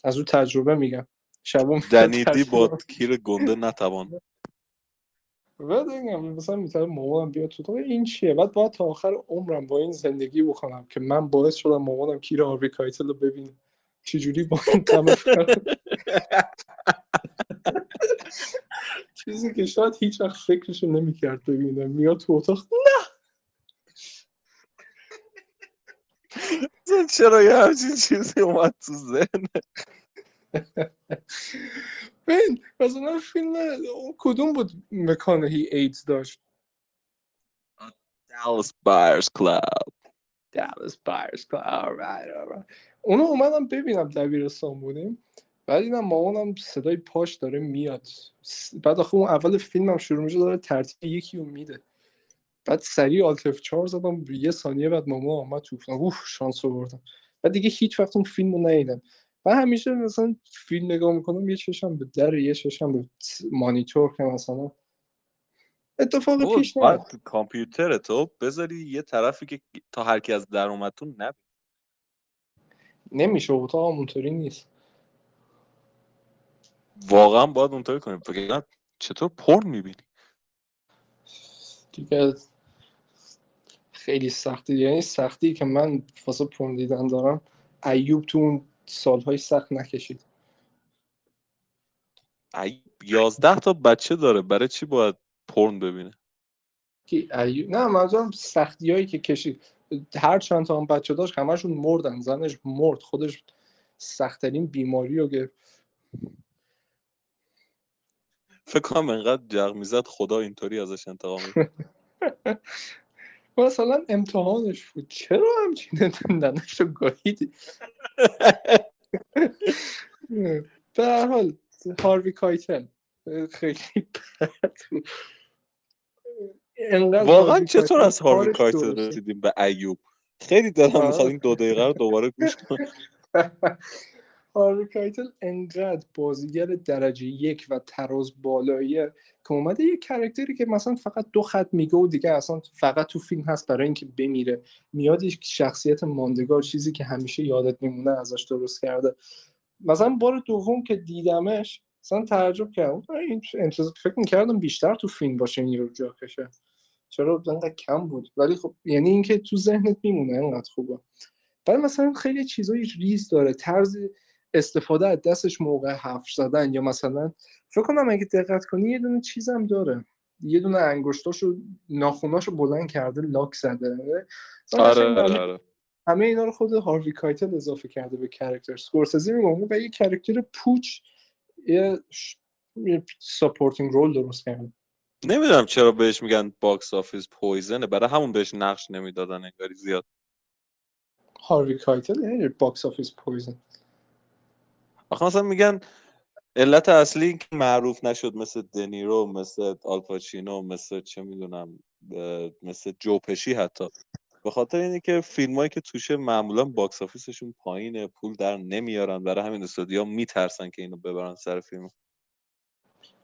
از اون تجربه میگم. شبم دنیدی با کیر گنده نتوان. بعد مثلا می‌تونه مامانم بیاد تو این چیه؟ بعد باید تا آخر عمرم با این زندگی بکنم که من باعث شدم مامانم کیر هاروی کایتل رو ببینه. چجوری با این چیزی که شاید هیچ وقت فکرشو نمی‌کرد ببینه. میاد تو اتاق نه! چرا یه همچین چیزی اومد تو ذهن بین مثلا فیلم کدوم بود مکانهی ایدز داشت؟ Club. Dallas Buyers Club. Alright alright اونو اومدم ببینم دبیرستان بودیم بعد دیدم مامانم صدای پاش داره میاد. بعد آخه اون اول فیلمم شروع میشه داره ترتیب یکی رو میده. بعد سریع آلتف چهار زدم یه ثانیه بعد ماما آمد تو اوه شانس آوردم. بعد دیگه هیچ وقت اون فیلم رو ندیدم و همیشه مثلا فیلم نگاه می‌کنم یه چشم به در یه چشم به مانیتور که مثلا اتفاق پیش نمیاد کامپیوتر تو. بذاری یه طرفی که تا هر کی از در اومدتون نبید نمیشه اتاق اونطوری نیست. واقعا باید اونطوری کنیم. فکر چطور پر می‌بینی؟ دیگه خیلی سختی یعنی سختی که من واسه پرن دیدن دارم. ایوب تو اون سالهای سخت نکشید. یازده تا بچه داره برای چی باید پرن ببینه؟ ایوب نه منظورم سختی هایی که کشید. هر چند تا هم بچه داشت همشون مردن. زنش مرد خودش سختترین بیماری رو گرفت. فکر کنم انقدر جغ می‌زد خدا اینطوری ازش انتقام مثلا امتحانش بود. چرا همچین دندنش رو گاهیدی در حال هاروی کایتل خیلی واقعا چطور از هاروی کایتل رسیدیم به ایوب؟ خیلی دلم می‌خواد این دو دقیقه رو دوباره گوش کنم. هاروی کایتل انقدر بازیگر درجه یک و تراز بالاییه که اومده یه کرکتری که مثلا فقط دو خط میگه و دیگه اصلا فقط تو فیلم هست برای اینکه بمیره. میاد یک شخصیت ماندگار چیزی که همیشه یادت میمونه ازش درست کرده. مثلا بار دوم که دیدمش مثلا تعجب کردم. این فکر می‌کردم بیشتر تو فیلم باشه این یارو جاکشه. چرا انقدر کم بود؟ ولی خب یعنی اینکه تو ذهنت میمونه انقدر خوبه. ولی مثلا خیلی چیزای ریز داره. طرز استفاده از دستش موقع حرف زدن یا مثلا فکر کنم اگه دقت کنی یه دونه چیزم داره. یه دونه انگشتاشو ناخوناشو بلند کرده لاک زده. آره آره, آره. همه اینا رو خود هاروی کایتل اضافه کرده به character اسکورسزی میگم و یه character پوچ یه supporting role درست کرده. نمی‌دونم چرا بهش میگن box office poison ه. برای همون بهش نقش نمی‌دادن انگاری زیاد. هاروی کایتل یعنی box office poison. آخه مثلا میگن علت اصلی که معروف نشد مثل دنیرو مثل آلپاچینو مثل چه می‌دونم مثل جو پشی حتی. به خاطر اینه که فیلم هایی که توشه معمولا box office شون پایینه پول در نمیارن. برای همین استودیو میترسن که اینو ببرن سر فیلم.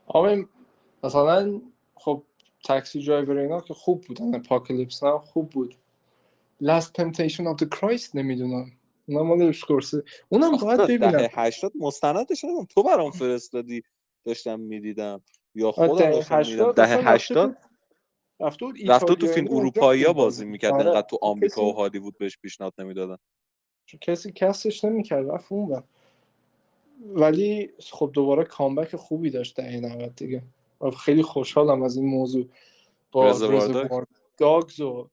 آقا مثلا خب تاکسی درایور اینا که خوب بودن اپاکالیپس نه خوب بود. Last Temptation of the Christ نمی‌دونم. مال اسکورسه اونم باید ببینم. دهه 80 مستندش ندارم تو برام فرستادی داشتم می‌دیدم. یا خودم داشتم می‌دیدم. دهه 80 رفته تو فیلم اروپایی ها بازی می‌کرد. آره. انقدر تو آمریکا و هالیوود بهش پیشنهاد نمی‌دادن. کسی کسش نمی‌کرد رفت اون ولی خب دوباره comeback خوبی داشت دهه 90 دیگه. خیلی خوشحالم از این موضوع. با Dogs و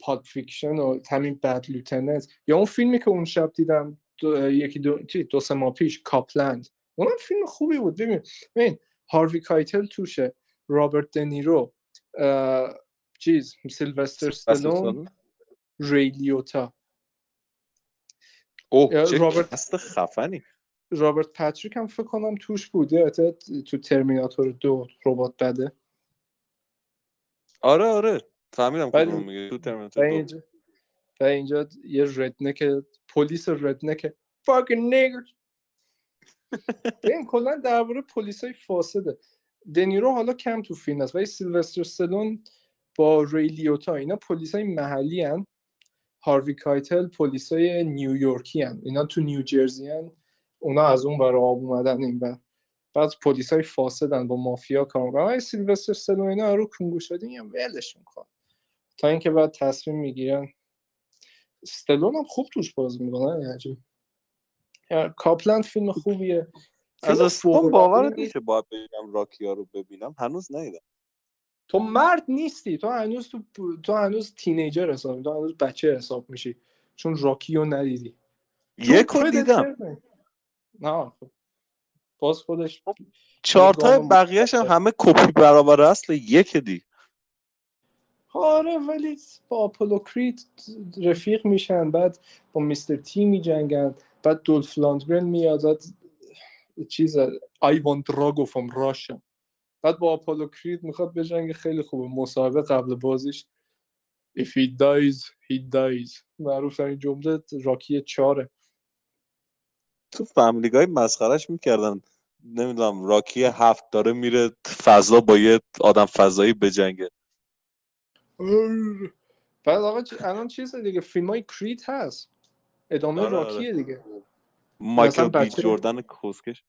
Pulp Fiction و همین Bad Lieutenant یا اون فیلمی که اون شب دیدم دو، یکی دو, دو سه ماه پیش Cop Land اون فیلم خوبی بود. ببین ببین هاروی کایتل توشه. رابرت دنیرو چیز سیلوستر استالون ری لیوتا چه رابرت خفنی. رابرت پاتریک هم فکر کنم توش بود. تو Terminator دو ربات بده. آره آره. فهمیدم کدوم میگه تو Terminator اینجا و اینجا یه redneck پلیس redneck fucking nigger این کلا درباره پلیس های فاسده دنیرو حالا کم تو فیلم است ولی سیلوستر استالون با ری لیوتا اینا پلیس های محلی هن. هاروی کایتل پلیس های نیویورکی هن. اینا تو نیوجرسی هن. اونا از اون برای آب اومدن این بر بعد پلیس های فاسدن با مافیا کار می‌کنن سیلوستر سلون اینا رو کنگو هم ولش می‌کنن تا اینکه بعد تصمیم می‌گیرن. استلون هم خوب توش بازی می‌کنه عجیب کاپلند فیلم خوبیه. از استون باور میشه باید بگم راکیا رو ببینم؟ هنوز نیدم تو مرد نیستی. تو هنوز تو, تو هنوز تینیجر حساب تو هنوز بچه حساب میشی. چون راکی رو ندیدی. یک رو دیدم. نه خب. باز خودش خب، چهارتای بقیهش هم همه کپی برابر اصل یک دی. آره ولی با اپولو کرید رفیق میشن بعد با میستر تی میجنگن بعد دولف لاندگرن میاد چیز آی وان دراگو فروم راشن بعد با اپولو کرید می‌خواد بجنگ خیلی خوبه مصاحبه قبل بازیش. If he dies he dies. معروف این جمله راکی چاره تو فامیلیگای مسخرش می‌کردن. نمی‌دونم راکی هفت داره میره فضا با یه آدم فضایی بجنگه. بعد آقا الان چیز دیگه فیلم های کریت هست. ادامه آره راکیه آره. دیگه. مایکل بی جوردن کسکش.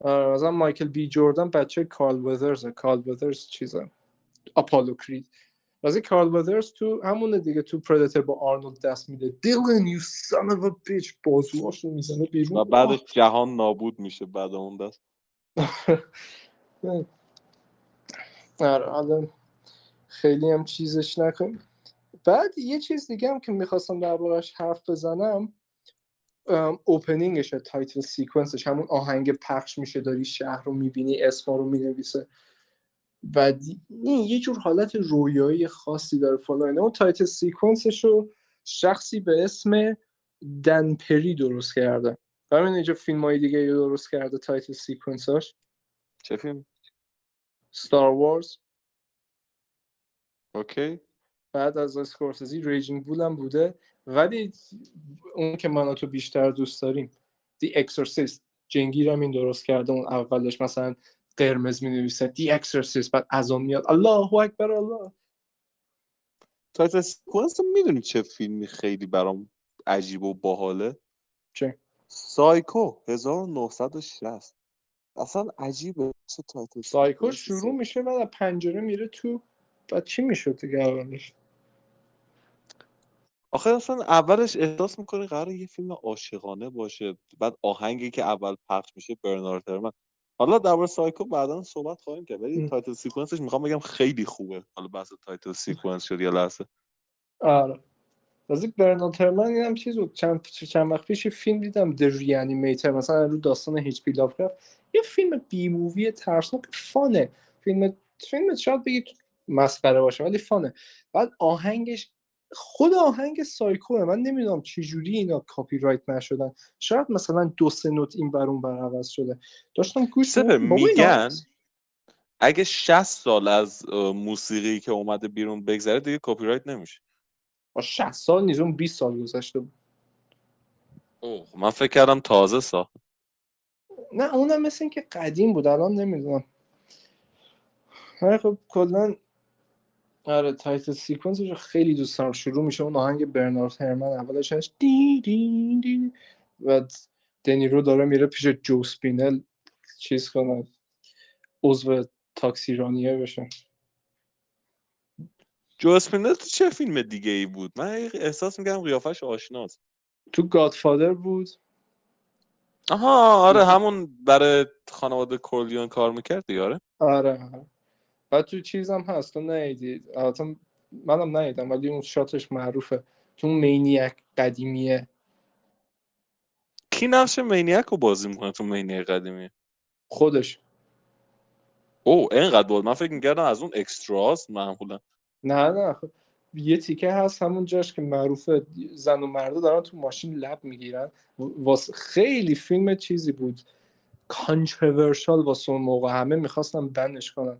آره مثلا مایکل بی جوردن بچه کارل وذرز کارل وذرز چیزه. آپولو کرید. واسه کارل وذرز تو همونه دیگه تو Predator با آرنولد دست میده. دیلن you son of a bitch بازوهاش رو می‌زنه بیرون. و بعدش جهان نابود میشه بعد اون دست. آره خیلی هم چیزش نکن بعد یه چیز دیگه هم که می‌خواستم دربارش حرف بزنم opening ش title sequence ش همون آهنگ پخش میشه داری شهر رو می‌بینی اسما رو می‌نویسه. و این یه جور حالت رویایی خاصی داره فلان اون title sequence ش رو شخصی به اسم دن پری درست کرده. همین اینجا فیلم های دیگه درست کرده title sequence هاش چه فیلم؟ Star Wars okay. بعد از اسکورسزی Raging Bull هم بوده. ولی اون که من تو بیشتر دوست داریم The Exorcist جنگیر هم این درست کرده اون اولش مثلا قرمز می نویسه The Exorcist بعد از اون میاد. الله اکبر الله. title sequence می‌دونی چه فیلمی خیلی برام عجیب و باحاله؟ چه؟ سایکو 1960 اصلا عجیبه. چه title Psycho شروع میشه بعد پنجره میره تو بعد چی می‌شد دیگه اولش؟ آخه اصلا اولش احساس می‌کنه قرار یه فیلم عاشقانه باشه بعد آهنگی که اول پخش میشه برنارد هرمن. حالا درباره سایکو بعدا صحبت خواهیم کرد ولی title sequence ش می‌خوام بگم خیلی خوبه. حالا بحث title sequence شد یه لحظه. آره. از این برنارد هرمن هم چیز بود چند چند وقت پیش فیلم دیدم the Re-Animator مثلا رو داستان اچ پی یه فیلم B movie ترسناک fun ه. فیلم فیلم شاید بگید مسخره باشه ولی fun ه. بعد آهنگش خود آهنگ سایکوه من نمی‌دونم چه جوری اینا کاپی رایت نشدن. شاید مثلا دو سه نوت این برون بر عوض شده. داشتم گوش میگن اگه 60 سال از موسیقی که اومده بیرون بگذره دیگه کپی رایت نمیشه. با 60 سال نیزون 20 سال گذشته بود. اوه من فکر کردم تازه ساخت نه اونم مثل اینکه قدیم بود الان نمی‌دونم. خب کلا آره title sequence ش خیلی دوست دارم. شروع میشه اون آهنگ برنارد هرمن اولش هست دی دی دی و دنیرو داره میره پیش جو اسپینل. چیز کنه عضو تاکسیرانیه بشه. جو اسپینل تو چه فیلم دیگه ای بود؟ من احساس می‌کنم قیافش آشناست. تو Godfather بود. آها آره همون برای خانواده کورلیون کار می‌کرد دیگه آره آره. بعد تو چیزم هست تو ندیدی البته منم ندیدم ولی اون شاتش معروفه. تو Maniac قدیمیه. کی نقش Maniac رو بازی می‌کنه تو Maniac قدیمیه خودش. او اینقدر بود من فکر می‌کردم از اون اکستراست معمولا. نه نه. خب یه تیکه هست همون جاش که معروفه. زن و مرده دارن تو ماشین لب می‌گیرن. واس خیلی فیلم چیزی بود. controversial واسه اون موقع. همه می‌خواستن ban ش کنن.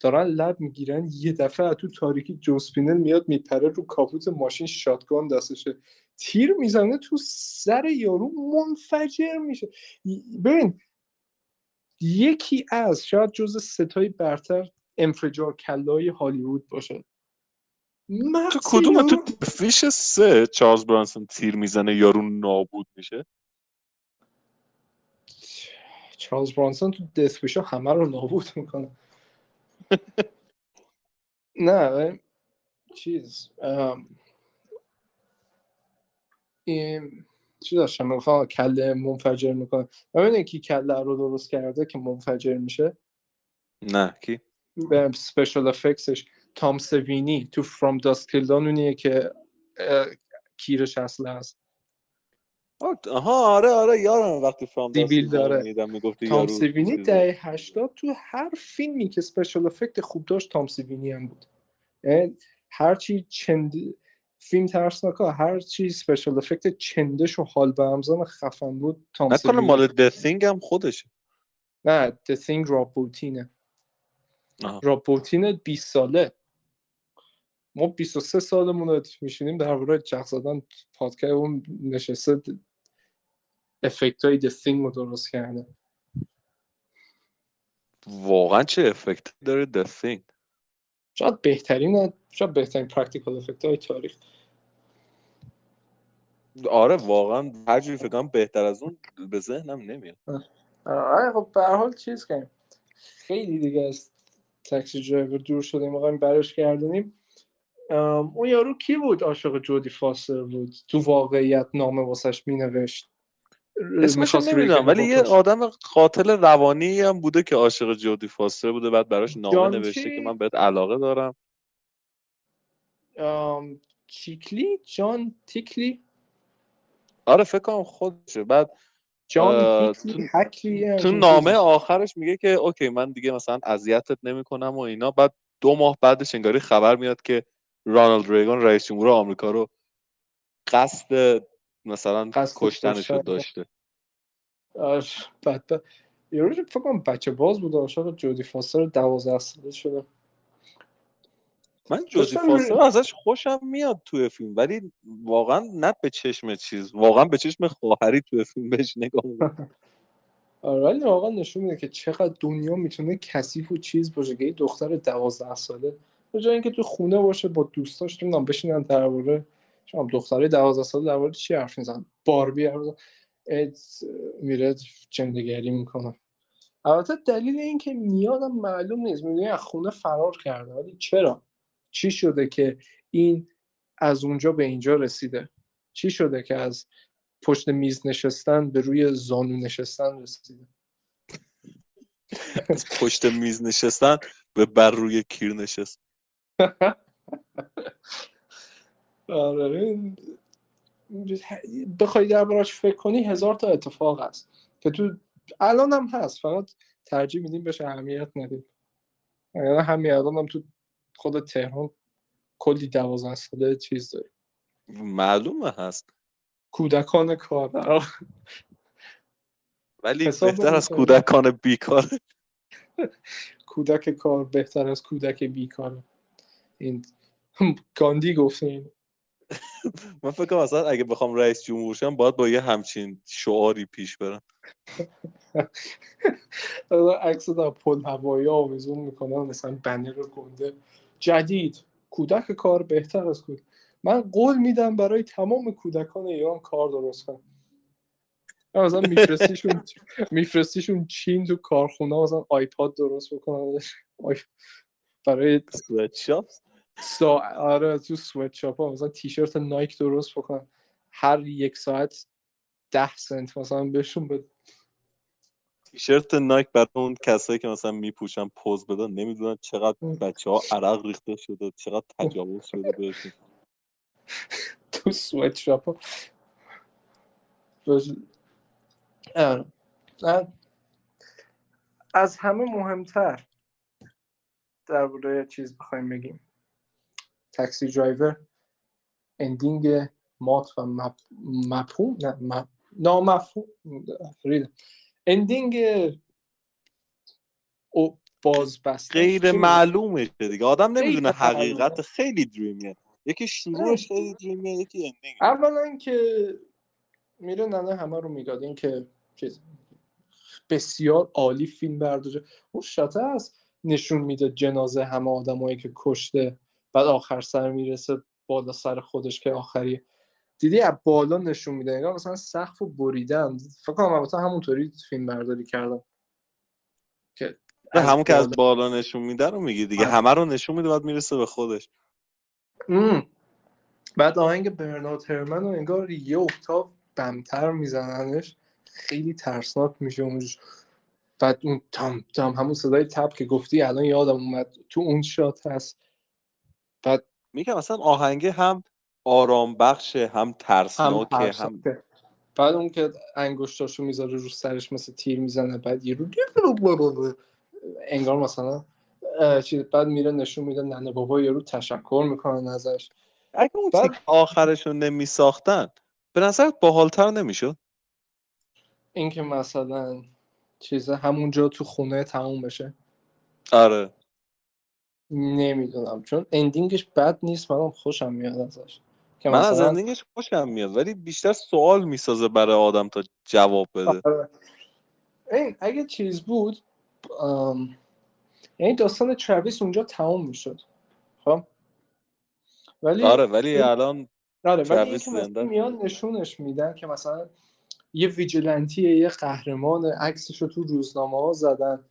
دارن لب می‌گیرن یه دفعه تو تاریکی جو اسپینل میاد میپره رو کاپوت ماشین shotgun دستشه. تیر می‌زنه تو سر یارو منفجر میشه. ببین یکی از شاید جز ستای برتر انفجار کلای هالیوود باشه. تو کدوم تو فیش سه چارلز برانسون تیر می‌زنه یارو نابود میشه؟ چارلز برانسون تو دست همه رو نابود می‌کنه. نه چیز این چی داشتم؟ می‌گفتم کله منفجر می‌کنه ببینید کی کله رو درست کرده که منفجر میشه؟ نه کی؟ به سپیشال افکتش تام سوینی تو فرام داست کلدان اونیه که کیرش اصله هست. آها آره آره یارم وقتی فرام دیویل داره. تام سوینی ده 80 تو هر فیلمی که سپیشال افکت خوب داشت تام سوینی هم بود. یعنی هرچی چند فیلم ترسناک هر چی سپیشال افکت چندش و حال به همزان خفن بود تام نکنه مال د هم خودشه. نه The Thing، Rob Bottin ه Rob Bottin ه 20 ساله. ما 23 سالمون رو میشینیم در درباره جغ زدن پادکست اون نشسته effect های The رو درست کرده واقعا چه effect داره The Thing شاید بهترین شاید بهترین practical effect های تاریخ. آره واقعا هر جوری فکر بهتر از اون به ذهنم نمیاد. آره خب به حال چیز کنیم. خیلی دیگه از تاکسی درایور دور شدیم واقعا برش کردنیم اون یارو کی بود؟ عاشق جودی فاستر بود. تو واقعیت نامه واسش مینوشت. اسمش نمی‌دونم ولی یه آدم قاتل روانی هم بوده که عاشق جودی فاستر بوده بعد براش نامه نوشته که من بهت علاقه دارم. چیکلی؟ جان تیکلی؟ آره فکر کنم خودشه. بعد جان تو, تو نامه آخرش میگه که اوکی من دیگه مثلا اذیتت نمی‌کنم و اینا. بعد دو ماه بعدش انگاری خبر میاد که رانالد ریگان رئیس جمهور آمریکا رو قصد مثلا کشتنش رو داشته. بعد یه فکر کنم بچه باز بود عاشق جودی فاستر 12 ساله شده من جودی فاستر ازش خوشم میاد توی فیلم ولی واقعا نه به چشم چیز واقعا به چشم خواهری توی فیلم بهش نگاه آره ولی واقعا نشون میده که چقدر دنیا می‌تونه کثیف و چیز باشه که دختر دوازده ساله به جای اینکه تو خونه باشه با دوستاش نمی‌دونم بشینن درباره شما دختره دوازده ساله درباره چی حرف میزن باربی حرف میره جندگری می‌کنه. البته دلیل اینکه میادم معلوم نیست. می‌دونی از خونه فرار کرده. ولی چرا؟ چی شده که این از اونجا به اینجا رسیده؟ چی شده که از پشت میز نشستن به روی زانو نشستن رسیده؟ از پشت میز نشستن به بر روی کیر نشست. بخوای دربارش فکر کنی هزار تا اتفاق هست که تو الان هم هست فقط ترجیح میدیم بهش اهمیت ندیم. یعنی همین الان هم تو خود تهران کلی دوازن ساله چیز داره معلومه هست. کودکان کار ولی بهتر از کودکان بیکار کودک کار بهتر از کودک بیکار این گاندی گفته این من فکر کنم اصلا اگه بخوام رئیس جمهور شم باید با یه همچین شعاری پیش برم. عکس در پل هوایی آویزون می‌کنم مثلا بنر گنده. جدید. کودک کار بهتر از کود من قول میدم برای تمام کودکان ایران کار درست کنم مثلا میفرستیشون میفرستیشون چین تو کارخونه مثلا آیپاد درست بکنن. برای سا... آره تو سویت شاپ ها مثلا تیشرت نایک درست بکنن. هر یک ساعت ده سنت مثلا بهشون بده. تیشرت Nike برای اون کسایی که مثلا میپوشن pose بدن نمی‌دونن چقدر بچه ها عرق ریخته شده چقدر تجاوز شده بهشون. تو sweatshop ها از همه مهمتر درباره چیز بخوایم بگیم. Taxi Driver ending مات و مفهوم نه نامفهوم ending او باز بسته غیر معلومه دیگه. آدم نمی‌دونه حقیقت خیلی dreamy یه یکی شروعش خیلی. dreamy یه یکی ending. اولا که میره ننه همه رو میگاد این که چیز بسیار عالی فیلم برداره اون shot ه هست نشون میده جنازه همه آدمایی که کشته بعد آخر سر می‌رسه بالا سر خودش که آخری. دیدی از بالا نشون میده انگار مثلا سقف و بریدن. فکر کنم البته همونطوری فیلم برداری کردم که همون که از بالا. نشون میده رو میگی دیگه. آره. همه رو نشون میده بعد می‌رسه به خودش. ام. بعد آهنگ برنارد هرمن رو انگار یه اکتاف بمتر میزننش. خیلی ترسناک میشه اونجوش. بعد اون تام تام همون صدای تب که گفتی الان یادم اومد تو اون شات هست. میگم مثلا آهنگه هم آرام بخشه هم ترسناکه هم, هم... بعد اون که انگشتاشو می‌ذاره رو سرش مثل تیر می‌زنه بعد یه رو انگار مثلا چیز بعد میره نشون میده ننه بابا یارو تشکر می‌کنن ازش. اگه اون بعد... آخرشون نمیساختن به نظر باحالتر نمی‌شد؟ اینکه مثلا چیزه همونجا تو خونه تموم بشه. آره. نمی‌دونم چون ending ش بد نیست منم خوشم میاد ازش. که من مثلا... از ending ش خوشم میاد ولی بیشتر سوال می‌سازه برای آدم تا جواب بده. آره. این اگه چیز بود ام... یعنی داستان ترویس اونجا تموم می‌شد. خب؟ ولی آره ولی الان آره ولی اینکه میان نشونش میدن که مثلا یه vigilante یه قهرمان عکسش رو تو روزنامه ها زدن.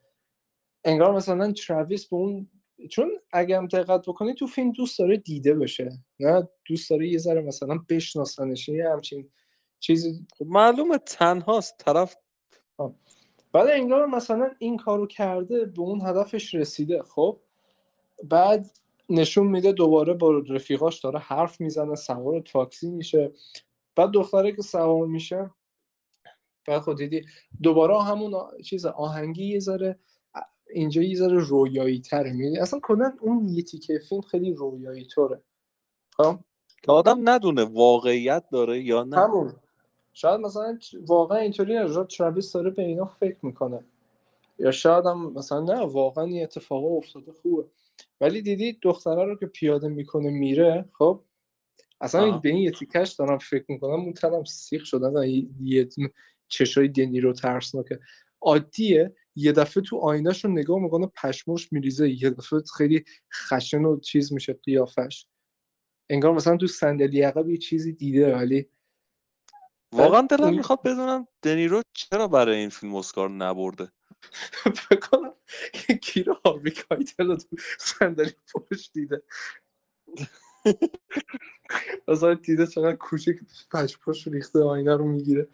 انگار مثلا ترویس به اون چون اگه هم دقت بکنی تو فیلم دوست داره دیده بشه. نه دوست داره یه ذره مثلا بشناسنش یه همچین چیزی خب معلومه تنهاست طرف بعد انگار مثلا این کارو کرده به اون هدفش رسیده. خب بعد نشون میده دوباره با رفیقاش داره حرف می‌زنه سوار تاکسی میشه. بعد دختره که سوار میشه بعد خود دیدی دوباره همون چیز آهنگی یه ذره اینجا یه ذره رویایی تره می‌دونی اصلا کلا اون یه تیکه فیلم خیلی رویایی طوره. خب؟ که آدم ندونه واقعیت داره یا نه. همون. شاید مثلا واقعا اینطوری نجات تراویس داره به اینا فکر می‌کنه. یا شاید هم مثلا نه واقعا این اتفاق افتاده خوبه. ولی دیدی دختره رو که پیاده می‌کنه میره خب؟ اصلا به این یه تیکش دارم فکر می‌کنم اون تنم سیخ شدن یه چشای دنی رو ترسناکه. عادیه یه دفعه تو آینهش رو نگاه می‌کنه پشمش میریزه. یه دفعه خیلی خشن و چیز میشه قیافش. انگار مثلا تو صندلی عقب یه چیزی دیده ولی واقعا دلم می‌خواد بدونم دنیرو چرا برای این فیلم اسکار نبرده. فکر کنم یکی رو هاروی کایتل تو صندلی پشت دیده. مثلا دیده چقدر کوچیک پشت ریخته آینه رو می‌گیره.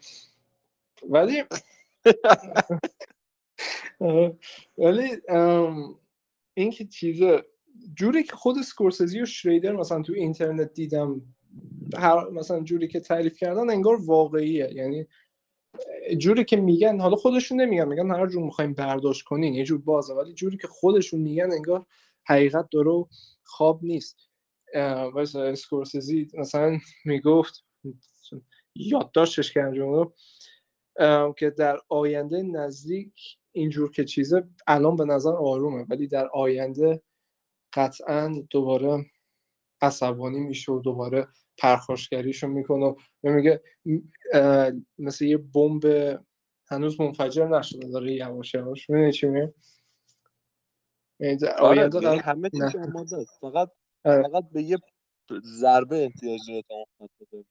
ولی ولی این که چیزه جوری که خود سکورسزی و شریدر مثلا تو اینترنت دیدم هر مثلا جوری که تعریف کردن انگار واقعیه. یعنی جوری که میگن حالا خودشون نمیگن میگن هر جور می‌خوایم برداشت کنین یه جور بازه ولی جوری که خودشون میگن انگار حقیقت درو خواب نیست. واسه اسکورسزی مثلا می‌گفت یادداشتش کردم که در آینده نزدیک اینجور که چیزه الان به نظر آرومه ولی در آینده قطعا دوباره عصبانی میشه و دوباره پرخاشگریشو می‌کنه و میگه مثل یه بمب هنوز منفجر نشده داره یواش یواش. می‌دونی چی میگه؟ یعنی آینده آره همه چیز فقط آره. فقط به یه ضربه احتیاج داره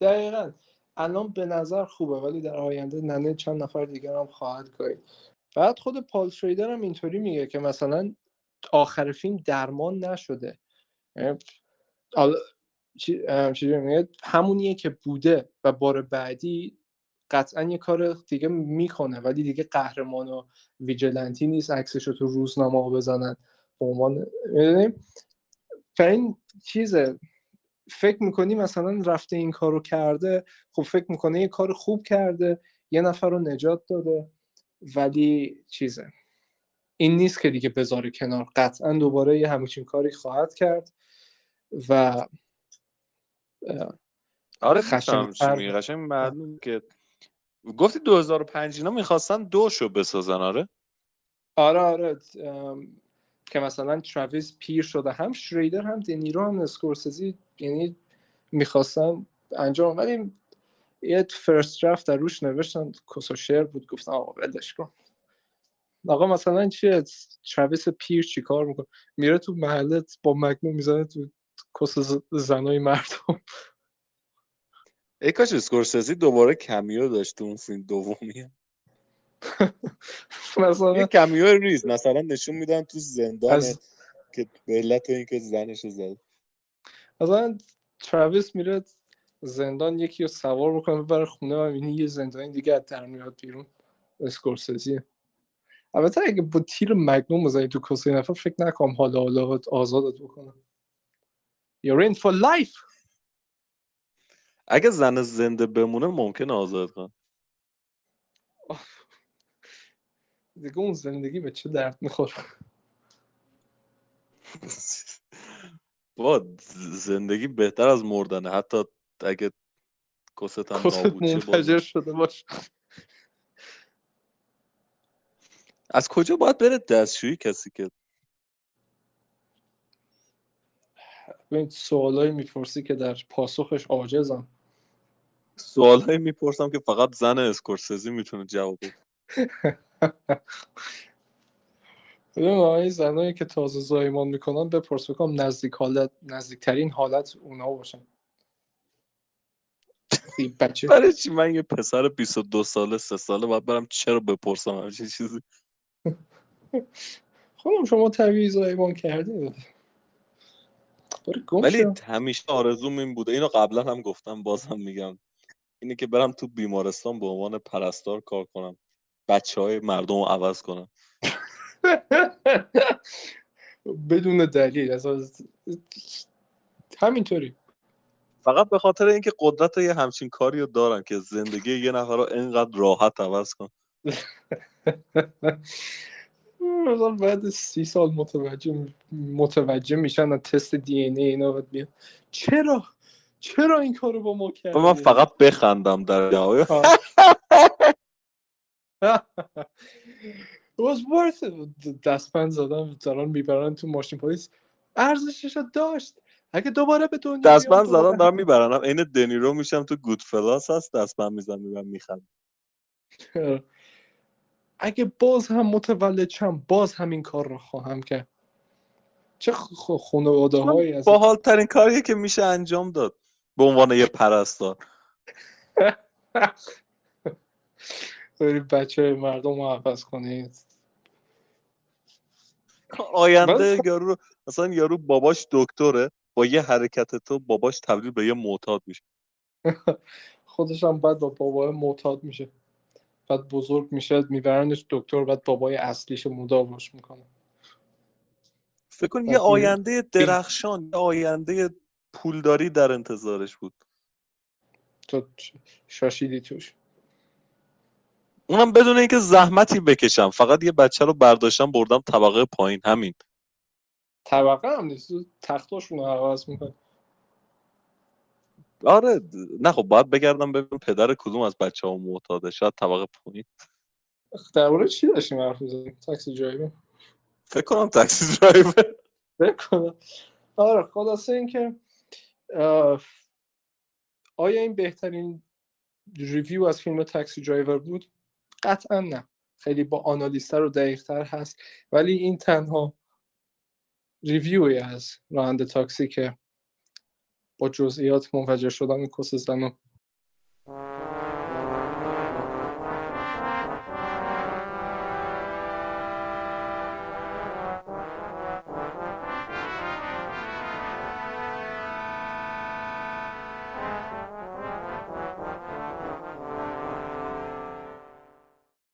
دقیقا. الان به نظر خوبه ولی در آینده ننه چند نفر دیگر هم خواهد کنید بعد خود پال شریدر هم اینطوری میگه که مثلا آخر فیلم درمان نشده. چیزی میگه؟ همونیه که بوده و بار بعدی قطعا یه کار دیگه می‌کنه ولی دیگه قهرمان و ویجلنتی نیست عکسش رو تو روزنامه بزنن به عنوان این چیزه. فکر می‌کنی مثلا رفته این کارو کرده خب فکر می‌کنه یه کار خوب کرده یه نفر رو نجات داده ولی چیزه. این نیست که دیگه بذاره کنار. قطعا دوباره یه همچین کاری خواهد کرد و آره قشنگ معلوم که گفتی 2005 اینا می‌خواستن دوشو بسازن آره؟ آره آره که مثلا تراویس پیر شده هم شریدر هم دنیرو هم اسکورسزی یعنی می‌خواستن انجام ولی یه first draft در روش نوشتن کسوشر بود گفتن آقا ولش کن. آقا مثلا چیه؟ تراویس پیر چی کار می‌کنه؟ میره تو محلت با magnum می‌زنه تو کس زنای مردم. ای کاش اسکورسزی دوباره cameo داشت اون فیلم دومیه. مثلا یه cameo ریز مثلا نشون میدن تو زندان از... که به علت اینکه زنش زد. مثلا تراویس میره زندان یکی رو سوار بکنه ببره خونه و یه زندانی دیگه در میاد بیرون. اسکورسزی البته اگه با تیر magnum بزنی تو کسی نفر فکر نکنم حالا حالا آزادت بکنم You're in for life! اگه زن زنده بمونه ممکن آزاد کن دیگه اون زندگی به چه درد می‌خوره؟ با زندگی بهتر از مردنه. حتی اگه کست هم نابود شده باشه. از کجا باید بره دستشویی کسی که؟ این سوالایی می‌پرسی که در پاسخش عاجزم. سوالایی می‌پرسم که فقط زن اسکورسزی می‌تونه جواب بده. این زنایی که تازه زایمان می‌کنن بپرس بکنم نزدیک حالت نزدیکترین حالت اونا باشن. بچه. برای چی؟ من یه پسر 22 ساله سه ساله باید برم چرا بپرسم همچین چیزی؟ خانم شما طبیعی زایمان کردید ولی همیشه آرزوم این بوده. اینو قبلا هم گفتم باز هم میگم. اینه که برم تو بیمارستان به عنوان پرستار کار کنم. بچه های مردم رو عوض کنم بدون دلیل همینطوری. فقط به خاطر اینکه قدرت یه همچین کاری رو دارن که زندگی یه نفر رو اینقدر راحت عوض کن. مثلا بعد سی سال متوجه متوجه میشن تست دی این ای اینا باید بیان. چرا؟ چرا این کارو با ما کردی؟ من فقط بخندم در نهایت was worth دستپن زدن دارن می‌برن تو ماشین پلیس. ارزشش داشت. اگه دوباره به دنیا دستبند زدن دارم می‌برن این دنیرو میشم تو گود فلاس هست دستبند میزن می‌برن میخند اگه باز هم متولد شم باز همین کار رو خواهم کرد. چه خانواده هایی از باحال ترین کاریه که میشه انجام داد به عنوان یه پرستار. بری بچه مردم رو عوض کنید. آینده یارو مثلا یارو باباش دکتره با یه حرکت تو باباش تبدیل به یه معتاد میشه. خودش هم بعد با بابای معتاد میشه. بعد بزرگ میشه میبرنش دکتر بعد بابای اصلیش مداوش می‌کنه. فکر کن یه آینده درخشان یه آینده پولداری در انتظارش بود. تو شاشیدی توش. اونم بدون اینکه زحمتی بکشم. فقط یه بچه رو برداشتم بردم طبقه پایین. همین. طبقه هم نیست. تختاشون رو عوض می‌کنه. آره. نه خب باید بگردم ببینم پدر کدوم از بچه ها معتاده. شاید طبقه پایین. درباره چی داشتیم حرف می‌زنیم Taxi Driver فکر کنم Taxi Driver فکر کنم. آره خلاصه اینکه آیا این بهترین review از فیلم Taxi Driver بود؟ قطعا نه. خیلی با آنالیستر و دقیقتر هست. ولی این تنها ریویوی از راننده تاکسی که با جزئیات منفجر شدن کس